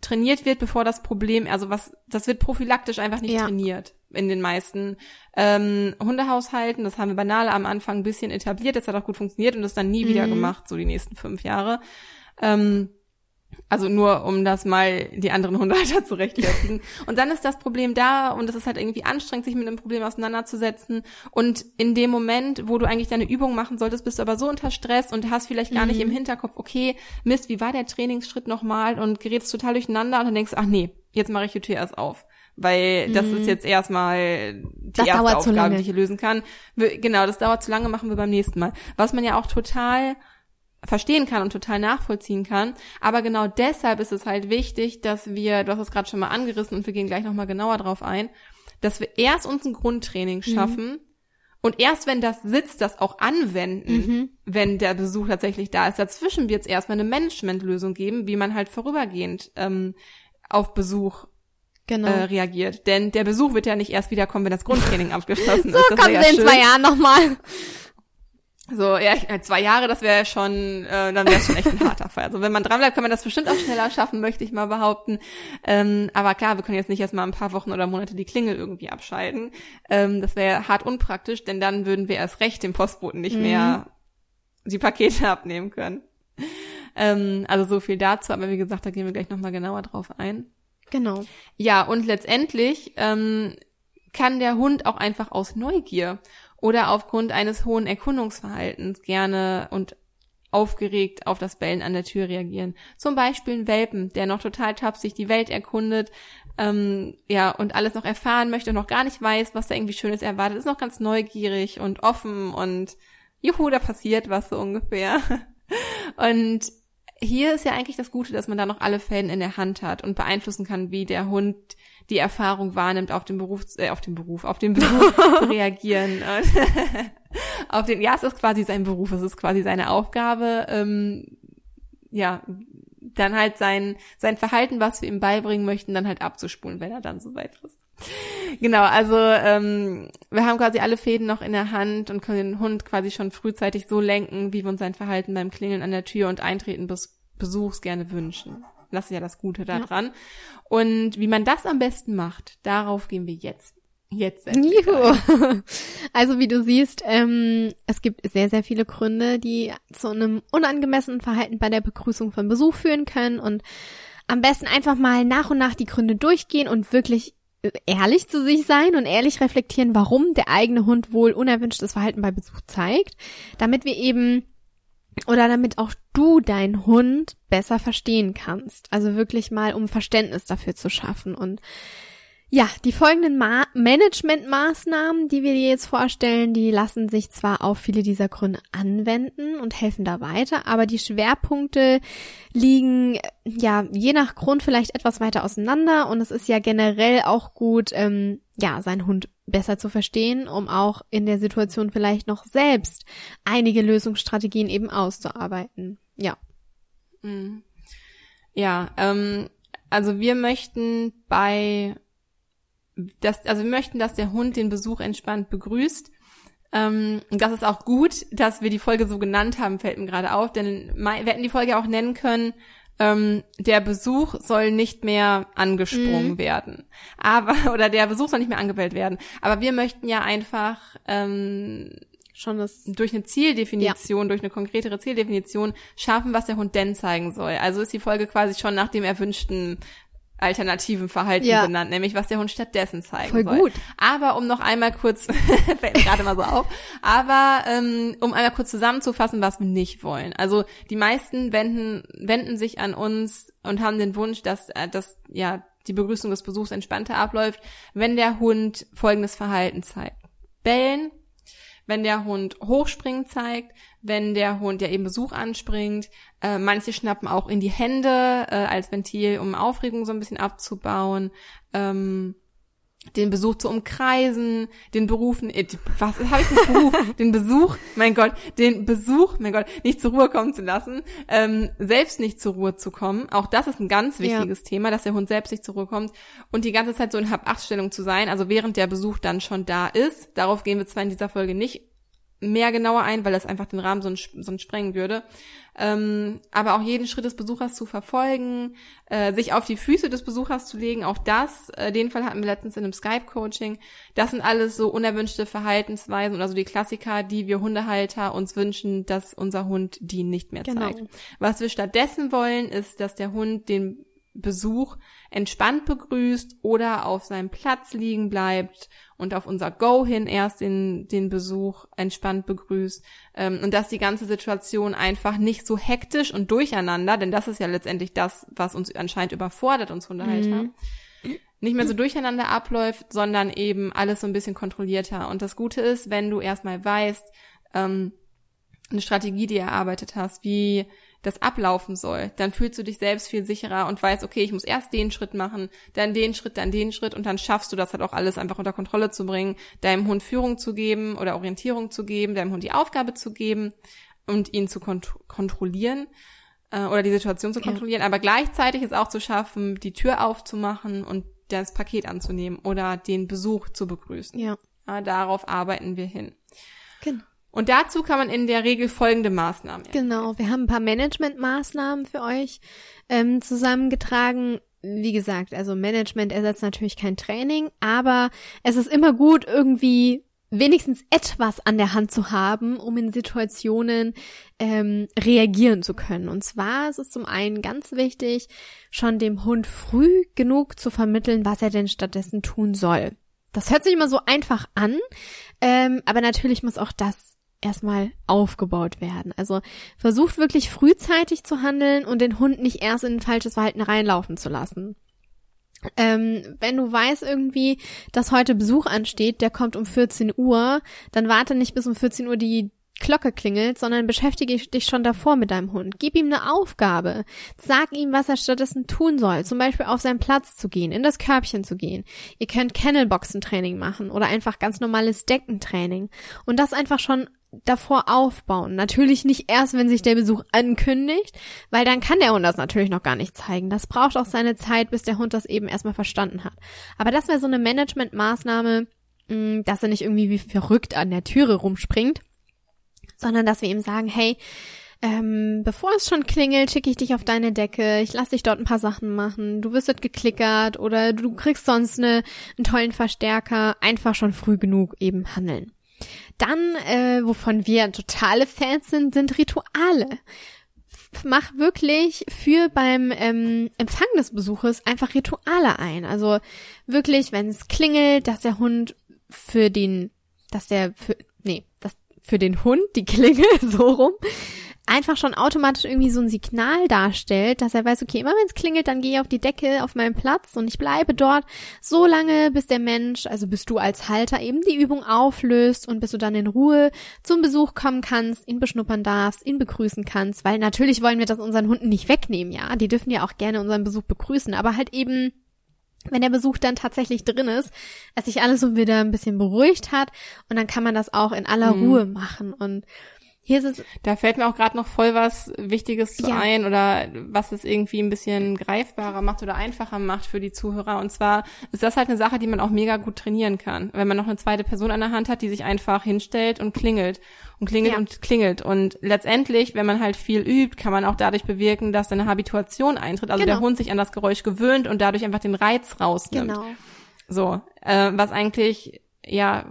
B: trainiert wird, bevor das Problem, also was, das wird prophylaktisch einfach nicht ja. trainiert in den meisten ähm, Hundehaushalten. Das haben wir banal am Anfang ein bisschen etabliert, das hat auch gut funktioniert und das dann nie mhm. wieder gemacht, so die nächsten fünf Jahre. Ähm, also nur, um das mal die anderen Hundehalter zu rechtfertigen. und dann ist das Problem da und es ist halt irgendwie anstrengend, sich mit einem Problem auseinanderzusetzen. Und in dem Moment, wo du eigentlich deine Übung machen solltest, bist du aber so unter Stress und hast vielleicht gar mhm. nicht im Hinterkopf, okay, Mist, wie war der Trainingsschritt nochmal und gerätst total durcheinander und dann denkst, ach nee, jetzt mache ich die Tür erst auf weil mhm. das ist mhm. jetzt erstmal die das erste Aufgabe, die ich lösen kann. Genau, das dauert zu lange, machen wir beim nächsten Mal. Was man ja auch total verstehen kann und total nachvollziehen kann. Aber genau deshalb ist es halt wichtig, dass wir, du hast es gerade schon mal angerissen und wir gehen gleich nochmal genauer drauf ein, dass wir erst uns ein Grundtraining mhm. schaffen mhm. und erst wenn das sitzt, das auch anwenden, mhm. wenn der Besuch tatsächlich da ist. Dazwischen wird es erstmal eine Managementlösung geben, wie man halt vorübergehend ähm, auf Besuch genau. äh, reagiert. Denn der Besuch wird ja nicht erst wiederkommen, wenn das Grundtraining abgeschlossen
A: so
B: ist.
A: So kommen ja sie in zwei Jahren nochmal.
B: So, ja, zwei Jahre, das wäre schon, äh, dann wäre es schon echt ein harter Fall. Also wenn man dranbleibt, kann man das bestimmt auch schneller schaffen, möchte ich mal behaupten. Ähm, aber klar, wir können jetzt nicht erst mal ein paar Wochen oder Monate die Klingel irgendwie abschalten. Ähm, das wäre hart unpraktisch, denn dann würden wir erst recht dem Postboten nicht mhm. mehr die Pakete abnehmen können. Ähm, also so viel dazu, aber wie gesagt, da gehen wir gleich nochmal genauer drauf ein.
A: Genau.
B: Ja, und letztendlich ähm, kann der Hund auch einfach aus Neugier oder aufgrund eines hohen Erkundungsverhaltens gerne und aufgeregt auf das Bellen an der Tür reagieren. Zum Beispiel ein Welpen, der noch total tapsig die Welt erkundet, ähm, ja, und alles noch erfahren möchte und noch gar nicht weiß, was da irgendwie Schönes erwartet, ist noch ganz neugierig und offen und juhu, da passiert was so ungefähr. Und hier ist ja eigentlich das Gute, dass man da noch alle Fäden in der Hand hat und beeinflussen kann, wie der Hund die Erfahrung wahrnimmt, auf den Beruf, äh, auf den Beruf, auf den Beruf zu reagieren. auf den, ja, es ist quasi sein Beruf, es ist quasi seine Aufgabe, ähm, ja, dann halt sein, sein Verhalten, was wir ihm beibringen möchten, dann halt abzuspulen, wenn er dann soweit ist. Genau, also ähm, wir haben quasi alle Fäden noch in der Hand und können den Hund quasi schon frühzeitig so lenken, wie wir uns sein Verhalten beim Klingeln an der Tür und Eintreten des Besuchs gerne wünschen. Das ist ja das Gute daran. Ja. Und wie man das am besten macht, darauf gehen wir jetzt Jetzt. Juhu.
A: Also wie du siehst, ähm, es gibt sehr, sehr viele Gründe, die zu einem unangemessenen Verhalten bei der Begrüßung von Besuch führen können und am besten einfach mal nach und nach die Gründe durchgehen und wirklich ehrlich zu sich sein und ehrlich reflektieren, warum der eigene Hund wohl unerwünschtes Verhalten bei Besuch zeigt, damit wir eben oder damit auch du deinen Hund besser verstehen kannst. Also wirklich mal, um Verständnis dafür zu schaffen und ja, die folgenden Ma Managementmaßnahmen, die wir dir jetzt vorstellen, die lassen sich zwar auf viele dieser Gründe anwenden und helfen da weiter, aber die Schwerpunkte liegen ja je nach Grund vielleicht etwas weiter auseinander und es ist ja generell auch gut, ähm, ja, seinen Hund besser zu verstehen, um auch in der Situation vielleicht noch selbst einige Lösungsstrategien eben auszuarbeiten. Ja.
B: Mhm. Ja, ähm, also wir möchten bei das, also wir möchten, dass der Hund den Besuch entspannt begrüßt. Ähm, das ist auch gut, dass wir die Folge so genannt haben, fällt mir gerade auf, denn wir hätten die Folge auch nennen können, ähm, der Besuch soll nicht mehr angesprungen mhm. werden. Aber, oder der Besuch soll nicht mehr angewählt werden. Aber wir möchten ja einfach ähm, schon das durch eine Zieldefinition, ja. durch eine konkretere Zieldefinition schaffen, was der Hund denn zeigen soll. Also ist die Folge quasi schon nach dem erwünschten alternativen Verhalten ja. benannt, nämlich was der Hund stattdessen zeigen Voll soll. Gut. Aber um noch einmal kurz, fällt gerade mal so auf, aber ähm, um einmal kurz zusammenzufassen, was wir nicht wollen. Also die meisten wenden, wenden sich an uns und haben den Wunsch, dass, äh, dass ja die Begrüßung des Besuchs entspannter abläuft, wenn der Hund folgendes Verhalten zeigt. Bellen, wenn der Hund Hochspringen zeigt, wenn der Hund ja eben Besuch anspringt. Äh, manche schnappen auch in die Hände äh, als Ventil, um Aufregung so ein bisschen abzubauen. Ähm, den Besuch zu umkreisen, den Berufen, äh, was habe ich nicht Beruf, den Besuch, mein Gott, den Besuch, mein Gott, nicht zur Ruhe kommen zu lassen, ähm, selbst nicht zur Ruhe zu kommen. Auch das ist ein ganz wichtiges ja. Thema, dass der Hund selbst nicht zur Ruhe kommt und die ganze Zeit so in Hab-Acht-Stellung zu sein, also während der Besuch dann schon da ist. Darauf gehen wir zwar in dieser Folge nicht mehr genauer ein, weil das einfach den Rahmen so so sprengen würde. Ähm, aber auch jeden Schritt des Besuchers zu verfolgen, äh, sich auf die Füße des Besuchers zu legen, auch das, äh, den Fall hatten wir letztens in einem Skype-Coaching. Das sind alles so unerwünschte Verhaltensweisen oder so die Klassiker, die wir Hundehalter uns wünschen, dass unser Hund die nicht mehr genau. zeigt. Was wir stattdessen wollen, ist, dass der Hund den Besuch entspannt begrüßt oder auf seinem Platz liegen bleibt und auf unser Go hin erst den, den Besuch entspannt begrüßt ähm, und dass die ganze Situation einfach nicht so hektisch und durcheinander, denn das ist ja letztendlich das, was uns anscheinend überfordert, uns Hundehalter, mhm. nicht mehr so durcheinander abläuft, sondern eben alles so ein bisschen kontrollierter. Und das Gute ist, wenn du erstmal weißt, ähm, eine Strategie, die erarbeitet hast, wie das ablaufen soll, dann fühlst du dich selbst viel sicherer und weißt, okay, ich muss erst den Schritt machen, dann den Schritt, dann den Schritt und dann schaffst du das halt auch alles einfach unter Kontrolle zu bringen, deinem Hund Führung zu geben oder Orientierung zu geben, deinem Hund die Aufgabe zu geben und ihn zu kont kontrollieren äh, oder die Situation zu kontrollieren, ja. aber gleichzeitig es auch zu schaffen, die Tür aufzumachen und das Paket anzunehmen oder den Besuch zu begrüßen. Ja. ja darauf arbeiten wir hin. Genau. Und dazu kann man in der Regel folgende Maßnahmen.
A: Genau, wir haben ein paar Managementmaßnahmen für euch ähm, zusammengetragen. Wie gesagt, also Management ersetzt natürlich kein Training, aber es ist immer gut, irgendwie wenigstens etwas an der Hand zu haben, um in Situationen ähm, reagieren zu können. Und zwar ist es zum einen ganz wichtig, schon dem Hund früh genug zu vermitteln, was er denn stattdessen tun soll. Das hört sich immer so einfach an, ähm, aber natürlich muss auch das erstmal aufgebaut werden. Also versucht wirklich frühzeitig zu handeln und den Hund nicht erst in ein falsches Verhalten reinlaufen zu lassen. Ähm, wenn du weißt irgendwie, dass heute Besuch ansteht, der kommt um 14 Uhr, dann warte nicht bis um 14 Uhr die Glocke klingelt, sondern beschäftige dich schon davor mit deinem Hund. Gib ihm eine Aufgabe. Sag ihm, was er stattdessen tun soll. Zum Beispiel auf seinen Platz zu gehen, in das Körbchen zu gehen. Ihr könnt Kennelboxen-Training machen oder einfach ganz normales Deckentraining. Und das einfach schon davor aufbauen. Natürlich nicht erst, wenn sich der Besuch ankündigt, weil dann kann der Hund das natürlich noch gar nicht zeigen. Das braucht auch seine Zeit, bis der Hund das eben erstmal verstanden hat. Aber das wäre so eine Managementmaßnahme, mm, dass er nicht irgendwie wie verrückt an der Türe rumspringt, sondern dass wir ihm sagen, hey, ähm, bevor es schon klingelt, schicke ich dich auf deine Decke, ich lass dich dort ein paar Sachen machen, du wirst dort geklickert oder du kriegst sonst eine, einen tollen Verstärker, einfach schon früh genug eben handeln. Dann, äh, wovon wir totale Fans sind, sind Rituale. Mach wirklich für beim ähm, Empfang des Besuches einfach Rituale ein. Also wirklich, wenn es klingelt, dass der Hund für den, dass der für, nee, dass für den Hund die Klingel so rum einfach schon automatisch irgendwie so ein Signal darstellt, dass er weiß, okay, immer wenn es klingelt, dann gehe ich auf die Decke auf meinen Platz und ich bleibe dort so lange, bis der Mensch, also bis du als Halter eben die Übung auflöst und bis du dann in Ruhe zum Besuch kommen kannst, ihn beschnuppern darfst, ihn begrüßen kannst, weil natürlich wollen wir das unseren Hunden nicht wegnehmen, ja, die dürfen ja auch gerne unseren Besuch begrüßen, aber halt eben wenn der Besuch dann tatsächlich drin ist, dass sich alles so wieder ein bisschen beruhigt hat und dann kann man das auch in aller mhm. Ruhe machen und hier ist es.
B: Da fällt mir auch gerade noch voll was Wichtiges zu ja. ein oder was es irgendwie ein bisschen greifbarer macht oder einfacher macht für die Zuhörer. Und zwar ist das halt eine Sache, die man auch mega gut trainieren kann. Wenn man noch eine zweite Person an der Hand hat, die sich einfach hinstellt und klingelt und klingelt ja. und klingelt. Und letztendlich, wenn man halt viel übt, kann man auch dadurch bewirken, dass eine Habituation eintritt. Also genau. der Hund sich an das Geräusch gewöhnt und dadurch einfach den Reiz rausnimmt. Genau. So, äh, was eigentlich ja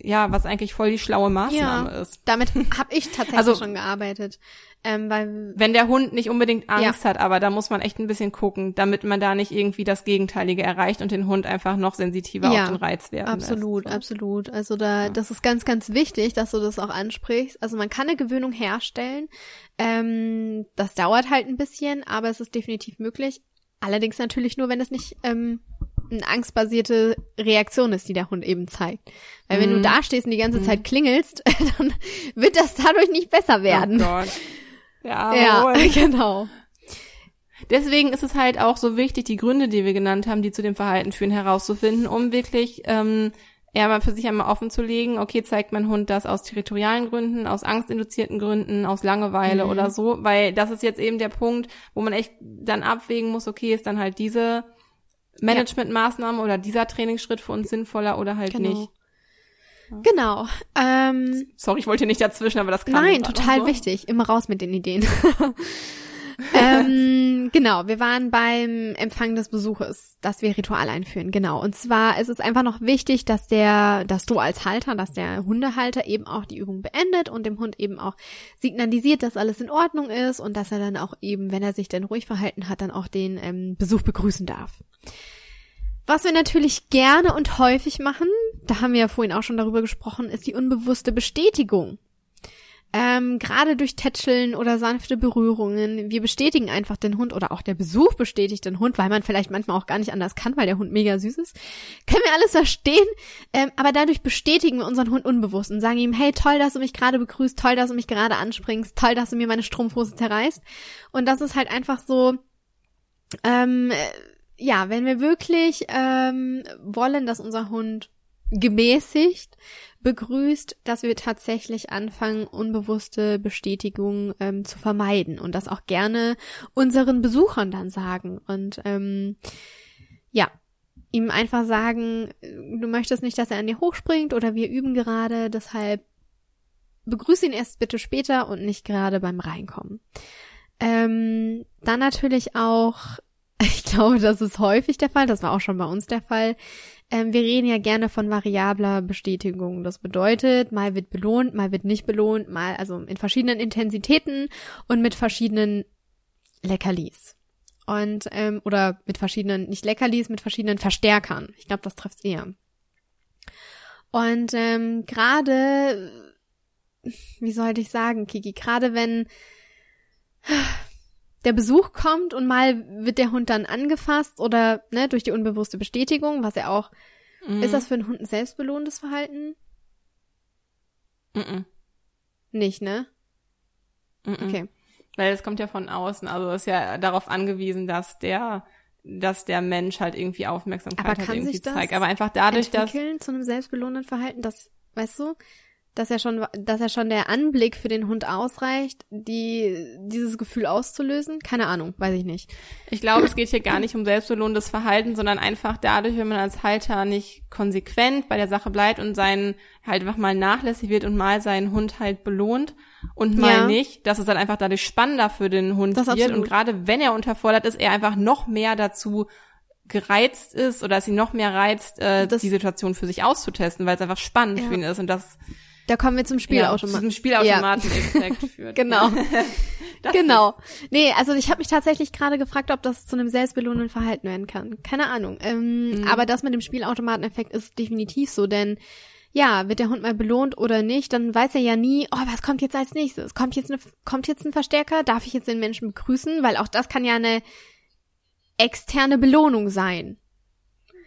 B: ja, was eigentlich voll die schlaue Maßnahme ja, ist.
A: Damit habe ich tatsächlich also, schon gearbeitet. Ähm, weil,
B: wenn der Hund nicht unbedingt Angst ja. hat, aber da muss man echt ein bisschen gucken, damit man da nicht irgendwie das Gegenteilige erreicht und den Hund einfach noch sensitiver ja, auf den Reiz werden
A: Absolut,
B: lässt,
A: so. absolut. Also da, ja. das ist ganz, ganz wichtig, dass du das auch ansprichst. Also man kann eine Gewöhnung herstellen. Ähm, das dauert halt ein bisschen, aber es ist definitiv möglich. Allerdings natürlich nur, wenn es nicht ähm, eine angstbasierte Reaktion ist, die der Hund eben zeigt. Weil wenn du mhm. da stehst und die ganze Zeit mhm. klingelst, dann wird das dadurch nicht besser werden. Oh Gott. Ja, ja genau.
B: Deswegen ist es halt auch so wichtig, die Gründe, die wir genannt haben, die zu dem Verhalten führen, herauszufinden, um wirklich ähm, eher mal für sich einmal offen zu legen, okay, zeigt mein Hund das aus territorialen Gründen, aus angstinduzierten Gründen, aus Langeweile mhm. oder so, weil das ist jetzt eben der Punkt, wo man echt dann abwägen muss, okay, ist dann halt diese Managementmaßnahme oder dieser Trainingsschritt für uns sinnvoller oder halt genau. nicht.
A: Genau. Ähm,
B: Sorry, ich wollte nicht dazwischen, aber das kann
A: Nein, total so. wichtig. Immer raus mit den Ideen. ähm, genau, wir waren beim Empfang des Besuches, dass wir Ritual einführen. Genau. Und zwar ist es einfach noch wichtig, dass der, dass du als Halter, dass der Hundehalter eben auch die Übung beendet und dem Hund eben auch signalisiert, dass alles in Ordnung ist und dass er dann auch eben, wenn er sich denn ruhig verhalten hat, dann auch den ähm, Besuch begrüßen darf. Was wir natürlich gerne und häufig machen, da haben wir ja vorhin auch schon darüber gesprochen, ist die unbewusste Bestätigung. Ähm, Gerade durch Tätscheln oder sanfte Berührungen. Wir bestätigen einfach den Hund oder auch der Besuch bestätigt den Hund, weil man vielleicht manchmal auch gar nicht anders kann, weil der Hund mega süß ist. Können wir alles verstehen. Ähm, aber dadurch bestätigen wir unseren Hund unbewusst und sagen ihm, hey, toll, dass du mich gerade begrüßt, toll, dass du mich gerade anspringst, toll, dass du mir meine Strumpfhose zerreißt. Und das ist halt einfach so, ähm, ja, wenn wir wirklich ähm, wollen, dass unser Hund gemäßigt begrüßt, dass wir tatsächlich anfangen, unbewusste Bestätigungen ähm, zu vermeiden und das auch gerne unseren Besuchern dann sagen. Und ähm, ja, ihm einfach sagen, du möchtest nicht, dass er an dir hochspringt oder wir üben gerade, deshalb begrüße ihn erst bitte später und nicht gerade beim Reinkommen. Ähm, dann natürlich auch Ich glaube, das ist häufig der Fall. Das war auch schon bei uns der Fall. Ähm, wir reden ja gerne von variabler Bestätigung. Das bedeutet, mal wird belohnt, mal wird nicht belohnt, mal also in verschiedenen Intensitäten und mit verschiedenen Leckerlis. Und, ähm, oder mit verschiedenen, nicht Leckerlis, mit verschiedenen Verstärkern. Ich glaube, das trifft eher. Und ähm, gerade, wie sollte ich sagen, Kiki, gerade wenn der Besuch kommt und mal wird der Hund dann angefasst oder ne, durch die unbewusste Bestätigung, was ja auch, mhm. ist das für einen Hund ein selbstbelohnendes Verhalten?
B: Mhm.
A: Nicht, ne?
B: Mm -mm. Okay. Weil es kommt ja von außen, also ist ja darauf angewiesen, dass der dass der Mensch halt irgendwie Aufmerksamkeit
A: aber
B: halt irgendwie
A: zeigt.
B: Aber einfach dadurch, dass
A: zu einem selbstbelohnenden Verhalten, das weißt du, dass er schon, dass er schon der Anblick für den Hund ausreicht, die, dieses Gefühl auszulösen? Keine Ahnung, weiß ich nicht.
B: Ich glaube, es geht hier gar nicht um selbstbelohnendes Verhalten, sondern einfach dadurch, wenn man als Halter nicht konsequent bei der Sache bleibt und seinen halt einfach mal nachlässig wird und mal seinen Hund halt belohnt und mal ja. nicht, dass es dann einfach dadurch spannender für den Hund das wird absolut. und gerade wenn er unterfordert ist, er einfach noch mehr dazu gereizt ist oder es ihn noch mehr reizt, äh, das, die Situation für sich auszutesten, weil es einfach spannend ja. für ihn ist und das
A: da kommen wir zum Spielautomaten. Ja,
B: zum Spielautomaten-Effekt ja. führt.
A: genau. genau. Nee, also ich habe mich tatsächlich gerade gefragt, ob das zu einem selbstbelohnenden Verhalten werden kann. Keine Ahnung. Ähm, mhm. Aber das mit dem Spielautomaten-Effekt ist definitiv so, denn ja, wird der Hund mal belohnt oder nicht, dann weiß er ja nie, oh, was kommt jetzt als nächstes? Kommt jetzt, eine, kommt jetzt ein Verstärker? Darf ich jetzt den Menschen begrüßen? Weil auch das kann ja eine externe Belohnung sein.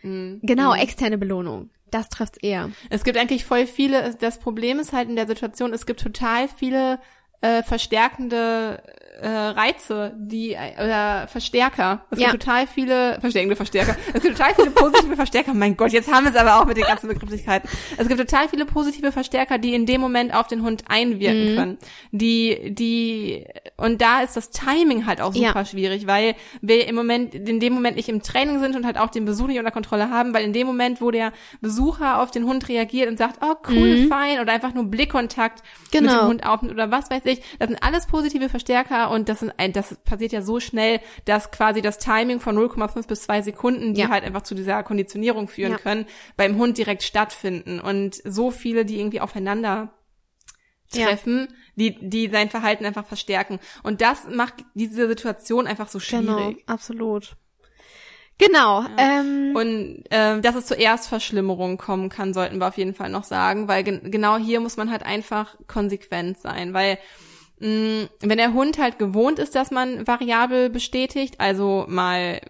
A: Mhm. Genau, mhm. externe Belohnung. Das trifft's eher.
B: Es gibt eigentlich voll viele, das Problem ist halt in der Situation, es gibt total viele äh, verstärkende äh, Reize, die oder Verstärker. Es ja. gibt total viele verstärkende Verstärker. Es gibt total viele positive Verstärker. Mein Gott, jetzt haben wir es aber auch mit den ganzen Begrifflichkeiten. Es gibt total viele positive Verstärker, die in dem Moment auf den Hund einwirken mhm. können. Die, die und da ist das Timing halt auch super ja. schwierig, weil wir im Moment in dem Moment nicht im Training sind und halt auch den Besuch nicht unter Kontrolle haben, weil in dem Moment, wo der Besucher auf den Hund reagiert und sagt, oh cool, mhm. fein oder einfach nur Blickkontakt genau. mit dem Hund aufnimmt oder was weiß ich, das sind alles positive Verstärker und das sind ein, das passiert ja so schnell, dass quasi das Timing von 0,5 bis 2 Sekunden, die ja. halt einfach zu dieser Konditionierung führen ja. können, beim Hund direkt stattfinden und so viele, die irgendwie aufeinander treffen, ja. die, die sein Verhalten einfach verstärken. Und das macht diese Situation einfach so genau, schwierig.
A: Genau, absolut. Genau. Ja. Ähm,
B: und ähm, dass es zur Erstverschlimmerung kommen kann, sollten wir auf jeden Fall noch sagen, weil gen genau hier muss man halt einfach konsequent sein, weil wenn der Hund halt gewohnt ist, dass man variabel bestätigt, also mal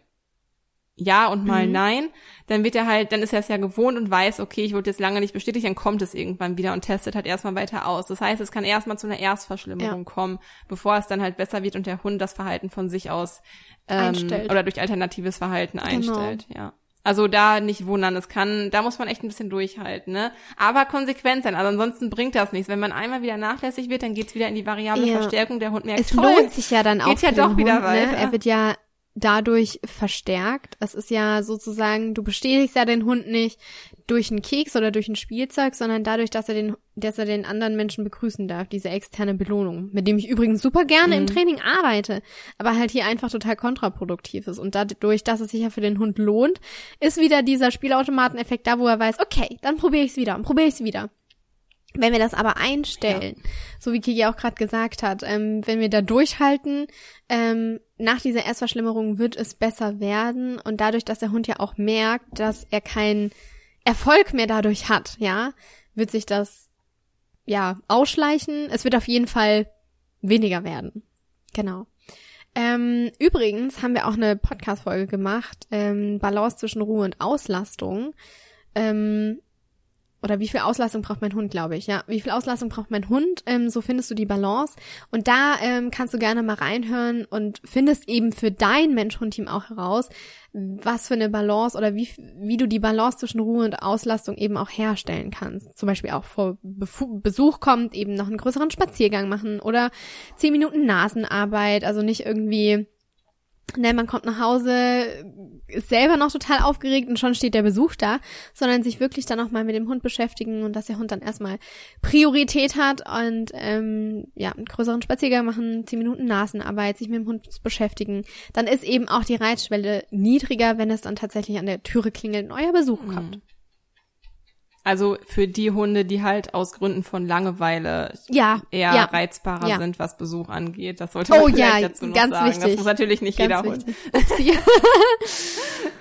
B: ja und mal mhm. nein, dann wird er halt, dann ist er es ja gewohnt und weiß, okay, ich wurde jetzt lange nicht bestätigt, dann kommt es irgendwann wieder und testet halt erstmal weiter aus. Das heißt, es kann erstmal zu einer Erstverschlimmerung ja. kommen, bevor es dann halt besser wird und der Hund das Verhalten von sich aus ähm, oder durch alternatives Verhalten einstellt, genau. ja. Also da nicht wundern, es kann, da muss man echt ein bisschen durchhalten, ne? Aber konsequent sein, also ansonsten bringt das nichts. Wenn man einmal wieder nachlässig wird, dann geht's wieder in die variable ja. Verstärkung, der Hund merkt,
A: es toll, lohnt sich ja dann auch.
B: Geht ja doch wieder Hund, ne? weiter.
A: Ne? Er wird ja dadurch verstärkt. Es ist ja sozusagen, du bestätigst ja den Hund nicht durch einen Keks oder durch ein Spielzeug, sondern dadurch, dass er den, dass er den anderen Menschen begrüßen darf, diese externe Belohnung, mit dem ich übrigens super gerne mhm. im Training arbeite, aber halt hier einfach total kontraproduktiv ist. Und dadurch, dass es sich ja für den Hund lohnt, ist wieder dieser Spielautomateneffekt da, wo er weiß, okay, dann probiere ich es wieder und probiere ich es wieder. Wenn wir das aber einstellen, ja. so wie Kiki auch gerade gesagt hat, ähm, wenn wir da durchhalten, ähm, nach dieser Erstverschlimmerung wird es besser werden und dadurch, dass der Hund ja auch merkt, dass er keinen Erfolg mehr dadurch hat, ja, wird sich das ja ausschleichen. Es wird auf jeden Fall weniger werden. Genau. Ähm, übrigens haben wir auch eine Podcast-Folge gemacht, ähm, Balance zwischen Ruhe und Auslastung. Ähm, oder wie viel Auslastung braucht mein Hund, glaube ich, ja. Wie viel Auslastung braucht mein Hund? Ähm, so findest du die Balance. Und da ähm, kannst du gerne mal reinhören und findest eben für dein Mensch-Hund-Team auch heraus, was für eine Balance oder wie, wie du die Balance zwischen Ruhe und Auslastung eben auch herstellen kannst. Zum Beispiel auch vor Befu Besuch kommt, eben noch einen größeren Spaziergang machen oder zehn Minuten Nasenarbeit, also nicht irgendwie Ne, man kommt nach Hause, ist selber noch total aufgeregt und schon steht der Besuch da, sondern sich wirklich dann auch mal mit dem Hund beschäftigen und dass der Hund dann erstmal Priorität hat und ähm, ja, einen größeren Spaziergang machen, zehn Minuten Nasenarbeit, sich mit dem Hund beschäftigen. Dann ist eben auch die Reizschwelle niedriger, wenn es dann tatsächlich an der Türe klingelt und euer Besuch mhm.
B: Also für die Hunde, die halt aus Gründen von Langeweile
A: ja,
B: eher
A: ja,
B: reizbarer
A: ja.
B: sind, was Besuch angeht. Das sollte man
A: oh,
B: vielleicht
A: ja,
B: dazu noch
A: ganz
B: sagen.
A: Wichtig.
B: Das muss natürlich nicht
A: ganz
B: jeder
A: wichtig.
B: Hund. Upsi.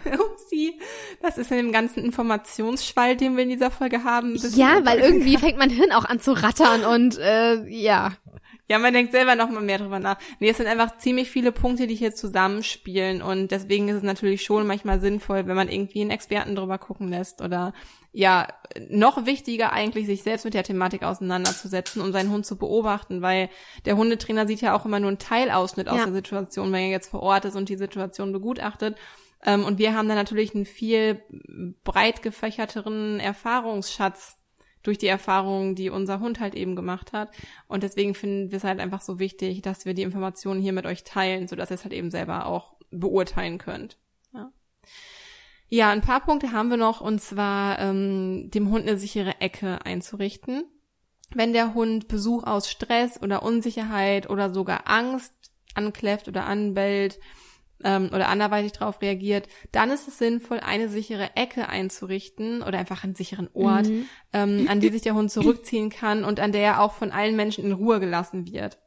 B: Upsi. Das ist in dem ganzen Informationsschwall, den wir in dieser Folge haben.
A: Ja, weil irgendwie fängt mein Hirn auch an zu rattern und äh, ja.
B: Ja, man denkt selber noch mal mehr drüber nach. Nee, es sind einfach ziemlich viele Punkte, die hier zusammenspielen und deswegen ist es natürlich schon manchmal sinnvoll, wenn man irgendwie einen Experten drüber gucken lässt oder ja, noch wichtiger eigentlich, sich selbst mit der Thematik auseinanderzusetzen und seinen Hund zu beobachten, weil der Hundetrainer sieht ja auch immer nur einen Teilausschnitt aus ja. der Situation, wenn er jetzt vor Ort ist und die Situation begutachtet. Ähm, und wir haben dann natürlich einen viel breit gefächerteren Erfahrungsschatz durch die Erfahrungen, die unser Hund halt eben gemacht hat. Und deswegen finden wir es halt einfach so wichtig, dass wir die Informationen hier mit euch teilen, sodass ihr es halt eben selber auch beurteilen könnt. Ja. Ein paar Punkte haben wir noch, und zwar ähm, dem Hund eine sichere Ecke einzurichten. Wenn der Hund Besuch aus Stress oder Unsicherheit oder sogar Angst ankläfft oder anbellt, ähm, oder anderweitig darauf reagiert, dann ist es sinnvoll, eine sichere Ecke einzurichten oder einfach einen sicheren Ort, mhm. ähm, an die sich der Hund zurückziehen kann und an der er auch von allen Menschen in Ruhe gelassen wird.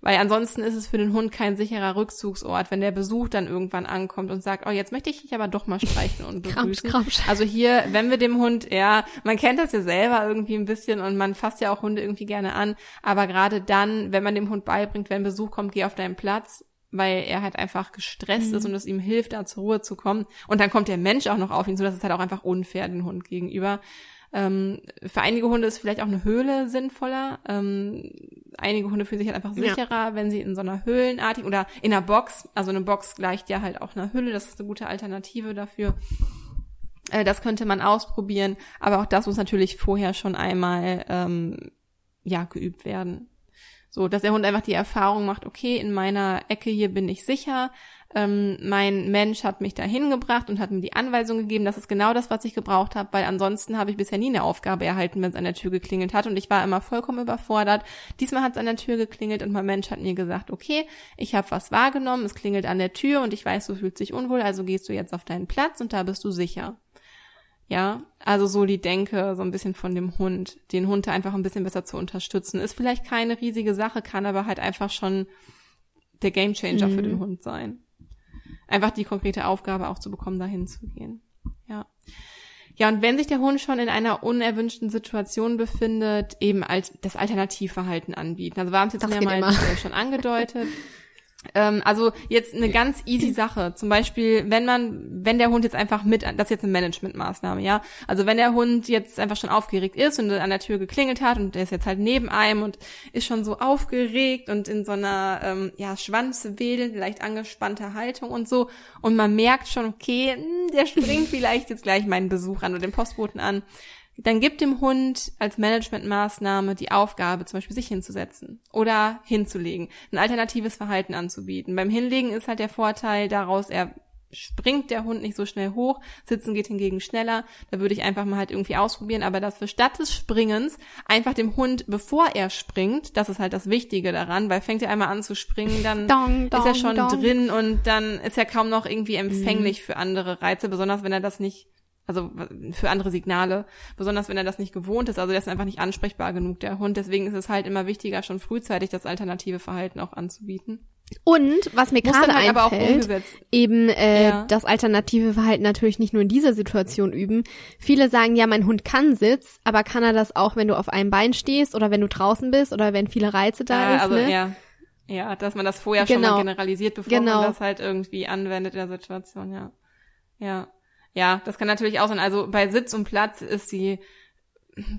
B: Weil ansonsten ist es für den Hund kein sicherer Rückzugsort, wenn der Besuch dann irgendwann ankommt und sagt, oh, jetzt möchte ich dich aber doch mal streichen und begrüßen. Kramsch, kramsch. Also hier, wenn wir dem Hund, ja, man kennt das ja selber irgendwie ein bisschen und man fasst ja auch Hunde irgendwie gerne an, aber gerade dann, wenn man dem Hund beibringt, wenn Besuch kommt, geh auf deinen Platz weil er halt einfach gestresst mhm. ist und es ihm hilft, da zur Ruhe zu kommen. Und dann kommt der Mensch auch noch auf ihn zu, das ist halt auch einfach unfair den Hund gegenüber. Ähm, für einige Hunde ist vielleicht auch eine Höhle sinnvoller. Ähm, einige Hunde fühlen sich halt einfach sicherer, ja. wenn sie in so einer Höhlenartigen oder in einer Box, also eine Box gleicht ja halt auch einer Hülle, das ist eine gute Alternative dafür. Äh, das könnte man ausprobieren, aber auch das muss natürlich vorher schon einmal ähm, ja geübt werden. So, dass der Hund einfach die Erfahrung macht, okay, in meiner Ecke hier bin ich sicher, ähm, mein Mensch hat mich da hingebracht und hat mir die Anweisung gegeben, das ist genau das, was ich gebraucht habe, weil ansonsten habe ich bisher nie eine Aufgabe erhalten, wenn es an der Tür geklingelt hat und ich war immer vollkommen überfordert. Diesmal hat es an der Tür geklingelt und mein Mensch hat mir gesagt, okay, ich habe was wahrgenommen, es klingelt an der Tür und ich weiß, du fühlst dich unwohl, also gehst du jetzt auf deinen Platz und da bist du sicher. Ja, also so die Denke so ein bisschen von dem Hund, den Hund einfach ein bisschen besser zu unterstützen. Ist vielleicht keine riesige Sache, kann aber halt einfach schon der Gamechanger mhm. für den mhm. Hund sein. Einfach die konkrete Aufgabe auch zu bekommen, dahin zu gehen. Ja. Ja, und wenn sich der Hund schon in einer unerwünschten Situation befindet, eben als das Alternativverhalten anbieten. Also wir haben es jetzt mehrmals schon angedeutet. Ähm, also jetzt eine ganz easy Sache. Zum Beispiel, wenn man, wenn der Hund jetzt einfach mit, das ist jetzt eine Managementmaßnahme, ja. Also wenn der Hund jetzt einfach schon aufgeregt ist und an der Tür geklingelt hat und der ist jetzt halt neben einem und ist schon so aufgeregt und in so einer ähm, ja schwanzwedelnd, leicht angespannter Haltung und so und man merkt schon, okay, hm, der springt vielleicht jetzt gleich meinen Besuch an oder den Postboten an dann gibt dem Hund als Managementmaßnahme die Aufgabe, zum Beispiel sich hinzusetzen oder hinzulegen, ein alternatives Verhalten anzubieten. Beim Hinlegen ist halt der Vorteil daraus, er springt der Hund nicht so schnell hoch, sitzen geht hingegen schneller. Da würde ich einfach mal halt irgendwie ausprobieren, aber das für statt des Springens einfach dem Hund, bevor er springt, das ist halt das Wichtige daran, weil fängt er einmal an zu springen, dann dong, dong, ist er schon dong. drin und dann ist er kaum noch irgendwie empfänglich mhm. für andere Reize, besonders wenn er das nicht also für andere Signale, besonders wenn er das nicht gewohnt ist. Also der ist einfach nicht ansprechbar genug, der Hund. Deswegen ist es halt immer wichtiger, schon frühzeitig das alternative Verhalten auch anzubieten.
A: Und was mir gerade halt einfällt, eben äh, ja. das alternative Verhalten natürlich nicht nur in dieser Situation üben. Viele sagen ja, mein Hund kann Sitz, aber kann er das auch, wenn du auf einem Bein stehst oder wenn du draußen bist oder wenn viele Reize da
B: ja,
A: ist?
B: Also, ne? ja. ja, dass man das vorher genau. schon mal generalisiert, bevor genau. man das halt irgendwie anwendet in der Situation, ja. Ja. Ja, das kann natürlich auch sein. Also bei Sitz und Platz ist die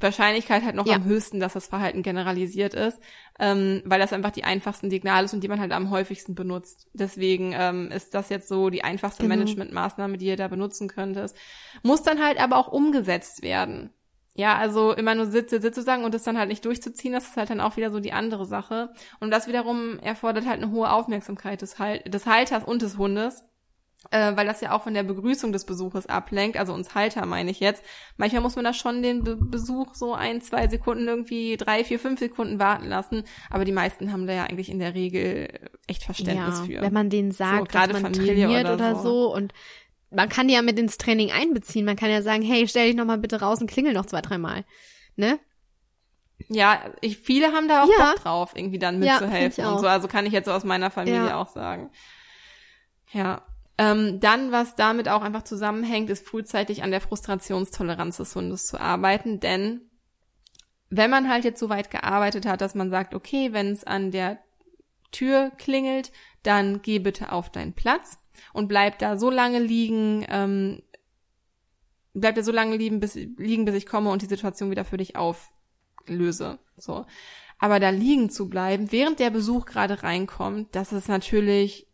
B: Wahrscheinlichkeit halt noch ja. am höchsten, dass das Verhalten generalisiert ist, ähm, weil das einfach die einfachsten Signale ist und die man halt am häufigsten benutzt. Deswegen ähm, ist das jetzt so die einfachste genau. Managementmaßnahme, die ihr da benutzen könntest. Muss dann halt aber auch umgesetzt werden. Ja, also immer nur Sitze, Sitze sagen und das dann halt nicht durchzuziehen, das ist halt dann auch wieder so die andere Sache. Und das wiederum erfordert halt eine hohe Aufmerksamkeit des, halt des Halters und des Hundes äh, weil das ja auch von der Begrüßung des Besuches ablenkt, also uns Halter meine ich jetzt. Manchmal muss man da schon den Be Besuch so ein, zwei Sekunden irgendwie drei, vier, fünf Sekunden warten lassen, aber die meisten haben da ja eigentlich in der Regel echt Verständnis
A: ja,
B: für.
A: Wenn man denen sagt, so, dass man Familie trainiert oder, oder so. so. und man kann die ja mit ins Training einbeziehen. Man kann ja sagen, hey, stell dich noch mal bitte raus und klingel noch zwei, dreimal. Ne?
B: Ja, ich, viele haben da auch ja. Bock drauf, irgendwie dann mitzuhelfen ja, und so. Also kann ich jetzt so aus meiner Familie ja. auch sagen. Ja, ähm, dann, was damit auch einfach zusammenhängt, ist frühzeitig an der Frustrationstoleranz des Hundes zu arbeiten, denn wenn man halt jetzt so weit gearbeitet hat, dass man sagt, okay, wenn es an der Tür klingelt, dann geh bitte auf deinen Platz und bleib da so lange liegen, ähm, bleib da so lange liegen bis, liegen, bis ich komme und die Situation wieder für dich auflöse. So. Aber da liegen zu bleiben, während der Besuch gerade reinkommt, das ist natürlich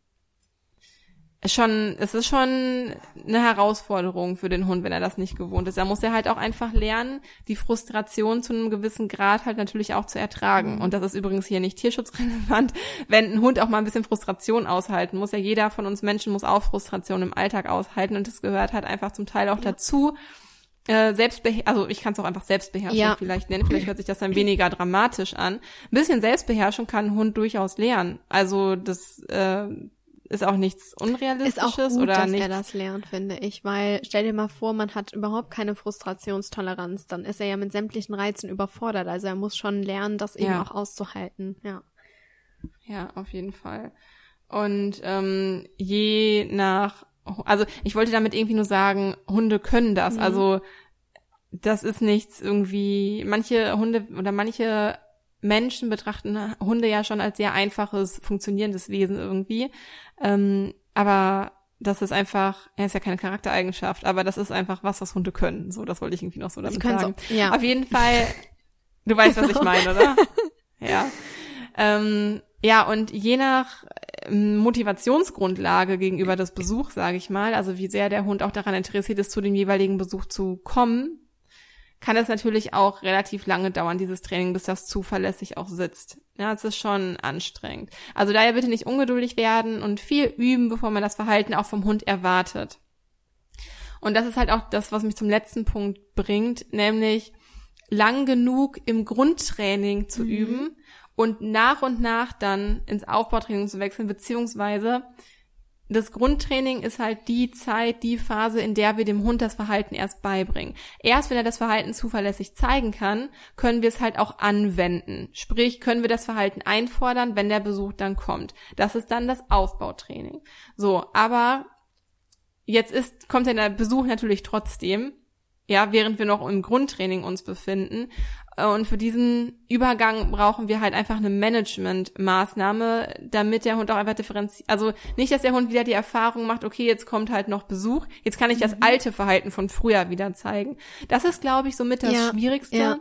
B: schon, es ist schon eine Herausforderung für den Hund, wenn er das nicht gewohnt ist. Da muss er halt auch einfach lernen, die Frustration zu einem gewissen Grad halt natürlich auch zu ertragen. Mhm. Und das ist übrigens hier nicht tierschutzrelevant. Wenn ein Hund auch mal ein bisschen Frustration aushalten muss, ja jeder von uns Menschen muss auch Frustration im Alltag aushalten und das gehört halt einfach zum Teil auch ja. dazu. Äh, Selbstbeher also ich kann es auch einfach Selbstbeherrschung ja. vielleicht nennen, vielleicht hört sich das dann weniger dramatisch an. Ein bisschen Selbstbeherrschung kann ein Hund durchaus lernen. Also das äh, ist auch nichts Unrealistisches
A: ist auch gut,
B: oder
A: dass
B: nichts.
A: er das lernt, finde ich, weil stell dir mal vor, man hat überhaupt keine Frustrationstoleranz, dann ist er ja mit sämtlichen Reizen überfordert. Also er muss schon lernen, das eben ja. auch auszuhalten. Ja.
B: Ja, auf jeden Fall. Und ähm, je nach, also ich wollte damit irgendwie nur sagen, Hunde können das. Mhm. Also das ist nichts irgendwie. Manche Hunde oder manche Menschen betrachten Hunde ja schon als sehr einfaches, funktionierendes Wesen irgendwie. Ähm, aber das ist einfach, er ist ja keine Charaktereigenschaft, aber das ist einfach was, was Hunde können. So, das wollte ich irgendwie noch so damit sagen. So, ja. Auf jeden Fall, du weißt, was ich meine, oder? ja. Ähm, ja, und je nach ähm, Motivationsgrundlage gegenüber des Besuchs, sage ich mal, also wie sehr der Hund auch daran interessiert ist, zu dem jeweiligen Besuch zu kommen, kann es natürlich auch relativ lange dauern, dieses Training, bis das zuverlässig auch sitzt. Ja, es ist schon anstrengend. Also daher bitte nicht ungeduldig werden und viel üben, bevor man das Verhalten auch vom Hund erwartet. Und das ist halt auch das, was mich zum letzten Punkt bringt, nämlich lang genug im Grundtraining zu mhm. üben und nach und nach dann ins Aufbautraining zu wechseln, beziehungsweise das Grundtraining ist halt die Zeit, die Phase, in der wir dem Hund das Verhalten erst beibringen. Erst wenn er das Verhalten zuverlässig zeigen kann, können wir es halt auch anwenden. Sprich, können wir das Verhalten einfordern, wenn der Besuch dann kommt. Das ist dann das Aufbautraining. So, aber jetzt ist, kommt der Besuch natürlich trotzdem ja, während wir noch im Grundtraining uns befinden. Und für diesen Übergang brauchen wir halt einfach eine Management-Maßnahme, damit der Hund auch einfach differenziert. Also nicht, dass der Hund wieder die Erfahrung macht, okay, jetzt kommt halt noch Besuch, jetzt kann ich das mhm. alte Verhalten von früher wieder zeigen. Das ist, glaube ich, somit das ja, Schwierigste. Ja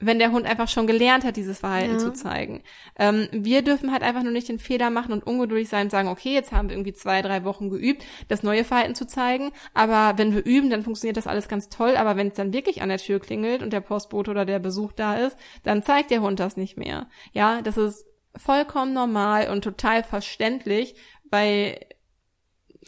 B: wenn der Hund einfach schon gelernt hat, dieses Verhalten ja. zu zeigen. Ähm, wir dürfen halt einfach nur nicht den Fehler machen und ungeduldig sein und sagen, okay, jetzt haben wir irgendwie zwei, drei Wochen geübt, das neue Verhalten zu zeigen. Aber wenn wir üben, dann funktioniert das alles ganz toll. Aber wenn es dann wirklich an der Tür klingelt und der Postbote oder der Besuch da ist, dann zeigt der Hund das nicht mehr. Ja, das ist vollkommen normal und total verständlich, weil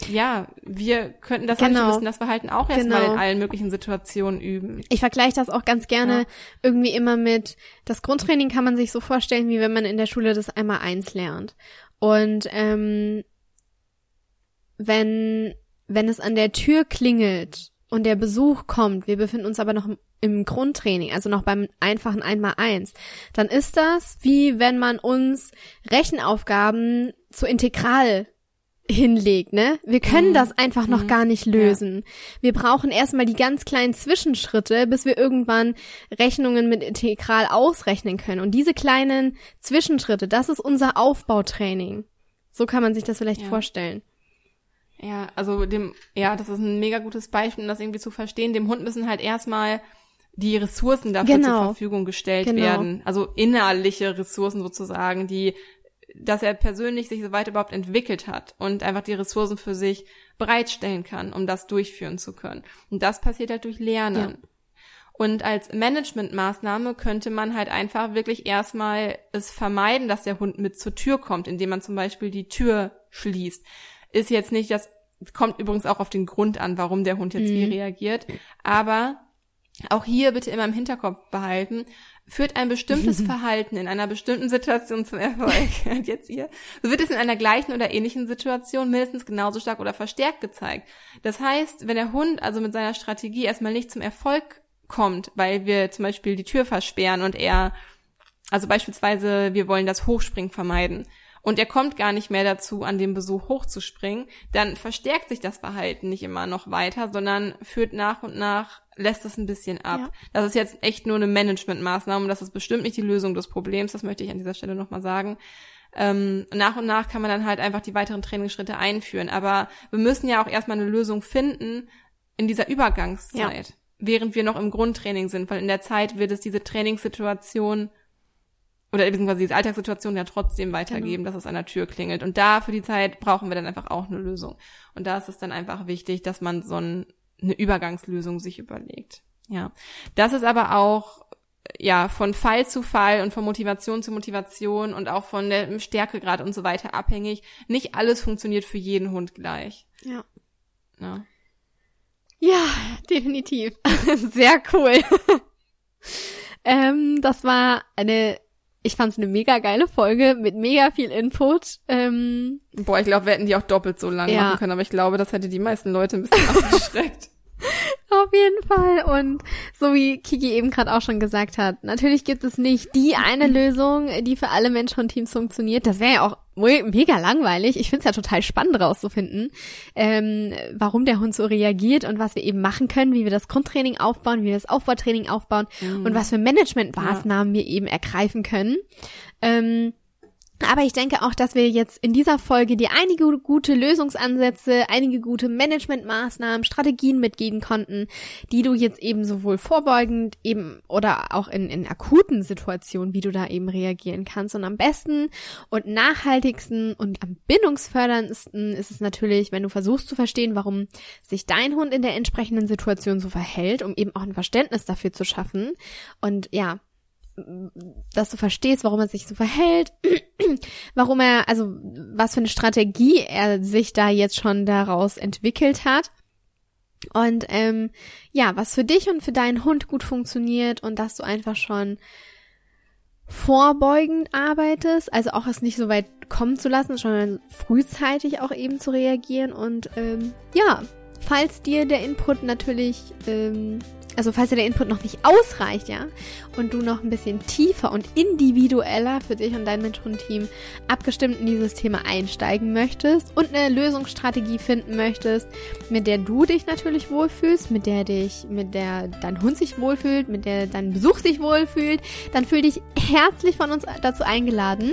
B: ja, wir könnten das genau. müssen das Verhalten auch erstmal genau. in allen möglichen Situationen üben.
A: Ich vergleiche das auch ganz gerne ja. irgendwie immer mit, das Grundtraining kann man sich so vorstellen, wie wenn man in der Schule das einmal eins lernt. Und ähm, wenn, wenn es an der Tür klingelt und der Besuch kommt, wir befinden uns aber noch im, im Grundtraining, also noch beim einfachen einmal eins, dann ist das wie wenn man uns Rechenaufgaben zu Integral hinlegt, ne? Wir können mhm. das einfach noch mhm. gar nicht lösen. Ja. Wir brauchen erstmal die ganz kleinen Zwischenschritte, bis wir irgendwann Rechnungen mit Integral ausrechnen können. Und diese kleinen Zwischenschritte, das ist unser Aufbautraining. So kann man sich das vielleicht ja. vorstellen.
B: Ja, also dem, ja, das ist ein mega gutes Beispiel, um das irgendwie zu verstehen. Dem Hund müssen halt erstmal die Ressourcen dafür genau. zur Verfügung gestellt genau. werden. Also innerliche Ressourcen sozusagen, die dass er persönlich sich so weit überhaupt entwickelt hat und einfach die Ressourcen für sich bereitstellen kann, um das durchführen zu können. Und das passiert halt durch Lernen. Ja. Und als Managementmaßnahme könnte man halt einfach wirklich erstmal es vermeiden, dass der Hund mit zur Tür kommt, indem man zum Beispiel die Tür schließt. Ist jetzt nicht das, kommt übrigens auch auf den Grund an, warum der Hund jetzt mhm. wie reagiert. Aber auch hier bitte immer im Hinterkopf behalten, führt ein bestimmtes Verhalten in einer bestimmten Situation zum Erfolg, und jetzt ihr, so wird es in einer gleichen oder ähnlichen Situation mindestens genauso stark oder verstärkt gezeigt. Das heißt, wenn der Hund also mit seiner Strategie erstmal nicht zum Erfolg kommt, weil wir zum Beispiel die Tür versperren und er, also beispielsweise wir wollen das Hochspringen vermeiden und er kommt gar nicht mehr dazu, an dem Besuch hochzuspringen, dann verstärkt sich das Verhalten nicht immer noch weiter, sondern führt nach und nach, lässt es ein bisschen ab. Ja. Das ist jetzt echt nur eine Managementmaßnahme und das ist bestimmt nicht die Lösung des Problems, das möchte ich an dieser Stelle nochmal sagen. Ähm, nach und nach kann man dann halt einfach die weiteren Trainingsschritte einführen. Aber wir müssen ja auch erstmal eine Lösung finden in dieser Übergangszeit, ja. während wir noch im Grundtraining sind, weil in der Zeit wird es diese Trainingssituation oder beziehungsweise diese Alltagssituation ja trotzdem weitergeben, genau. dass es an der Tür klingelt. Und da für die Zeit brauchen wir dann einfach auch eine Lösung. Und da ist es dann einfach wichtig, dass man so ein, eine Übergangslösung sich überlegt. Ja. Das ist aber auch ja, von Fall zu Fall und von Motivation zu Motivation und auch von der Stärkegrad und so weiter abhängig. Nicht alles funktioniert für jeden Hund gleich.
A: Ja. Ja, ja definitiv. Sehr cool. ähm, das war eine ich fand's eine mega geile Folge mit mega viel Input. Ähm,
B: Boah, ich glaube, wir hätten die auch doppelt so lang ja. machen können, aber ich glaube, das hätte die meisten Leute ein bisschen abgeschreckt.
A: Auf jeden Fall. Und so wie Kiki eben gerade auch schon gesagt hat, natürlich gibt es nicht die eine Lösung, die für alle Menschen und Teams funktioniert. Das wäre ja auch mega langweilig. Ich finde es ja total spannend rauszufinden, ähm, warum der Hund so reagiert und was wir eben machen können, wie wir das Grundtraining aufbauen, wie wir das Aufbautraining aufbauen mhm. und was für Managementmaßnahmen ja. wir eben ergreifen können. Ähm, aber ich denke auch, dass wir jetzt in dieser Folge dir einige gute Lösungsansätze, einige gute Managementmaßnahmen, Strategien mitgeben konnten, die du jetzt eben sowohl vorbeugend eben oder auch in, in akuten Situationen, wie du da eben reagieren kannst. Und am besten und nachhaltigsten und am bindungsförderndsten ist es natürlich, wenn du versuchst zu verstehen, warum sich dein Hund in der entsprechenden Situation so verhält, um eben auch ein Verständnis dafür zu schaffen. Und ja, dass du verstehst, warum er sich so verhält, warum er, also was für eine Strategie er sich da jetzt schon daraus entwickelt hat. Und ähm, ja, was für dich und für deinen Hund gut funktioniert und dass du einfach schon vorbeugend arbeitest, also auch es nicht so weit kommen zu lassen, sondern frühzeitig auch eben zu reagieren. Und ähm, ja, falls dir der Input natürlich ähm, also falls dir der Input noch nicht ausreicht, ja, und du noch ein bisschen tiefer und individueller für dich und dein Mentorenteam abgestimmt in dieses Thema einsteigen möchtest und eine Lösungsstrategie finden möchtest, mit der du dich natürlich wohlfühlst, mit der dich, mit der dein Hund sich wohlfühlt, mit der dein Besuch sich wohlfühlt, dann fühl dich herzlich von uns dazu eingeladen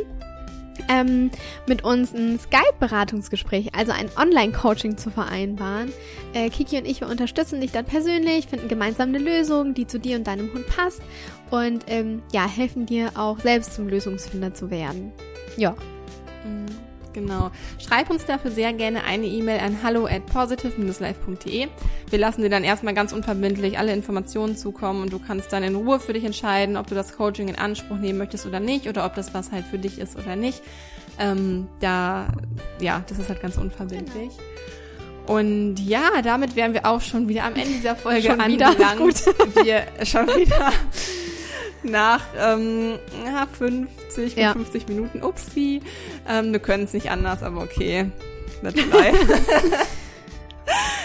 A: ähm, mit uns ein Skype-Beratungsgespräch, also ein Online-Coaching zu vereinbaren. Äh, Kiki und ich, wir unterstützen dich dann persönlich, finden gemeinsam eine Lösung, die zu dir und deinem Hund passt und ähm, ja, helfen dir auch selbst zum Lösungsfinder zu werden. Ja.
B: Mhm. Genau. Schreib uns dafür sehr gerne eine E-Mail an hallo at positive-life.de. Wir lassen dir dann erstmal ganz unverbindlich alle Informationen zukommen und du kannst dann in Ruhe für dich entscheiden, ob du das Coaching in Anspruch nehmen möchtest oder nicht oder ob das was halt für dich ist oder nicht. Ähm, da, ja, das ist halt ganz unverbindlich. Und ja, damit wären wir auch schon wieder am Ende dieser Folge schon angelangt. Wieder? Gut. Wir schon wieder nach ähm, 50, 55 ja. Minuten. Upsi. Ähm, wir können es nicht anders, aber okay.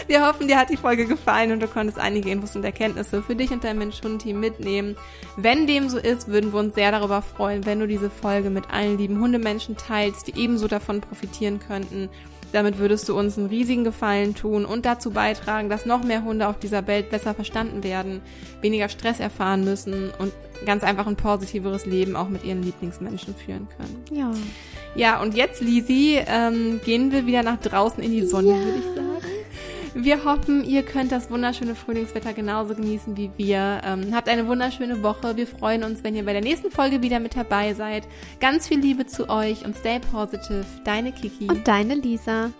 B: Wir hoffen, dir hat die Folge gefallen und du konntest einige Infos und Erkenntnisse für dich und dein Mensch-Hund-Team mitnehmen. Wenn dem so ist, würden wir uns sehr darüber freuen, wenn du diese Folge mit allen lieben Hundemenschen teilst, die ebenso davon profitieren könnten. Damit würdest du uns einen riesigen Gefallen tun und dazu beitragen, dass noch mehr Hunde auf dieser Welt besser verstanden werden, weniger Stress erfahren müssen und ganz einfach ein positiveres Leben auch mit ihren Lieblingsmenschen führen können.
A: Ja.
B: Ja, und jetzt, Lisi, ähm, gehen wir wieder nach draußen in die Sonne, ja. würde ich sagen. Wir hoffen, ihr könnt das wunderschöne Frühlingswetter genauso genießen wie wir. Ähm, habt eine wunderschöne Woche. Wir freuen uns, wenn ihr bei der nächsten Folge wieder mit dabei seid. Ganz viel Liebe zu euch und stay positive. Deine Kiki.
A: Und deine Lisa.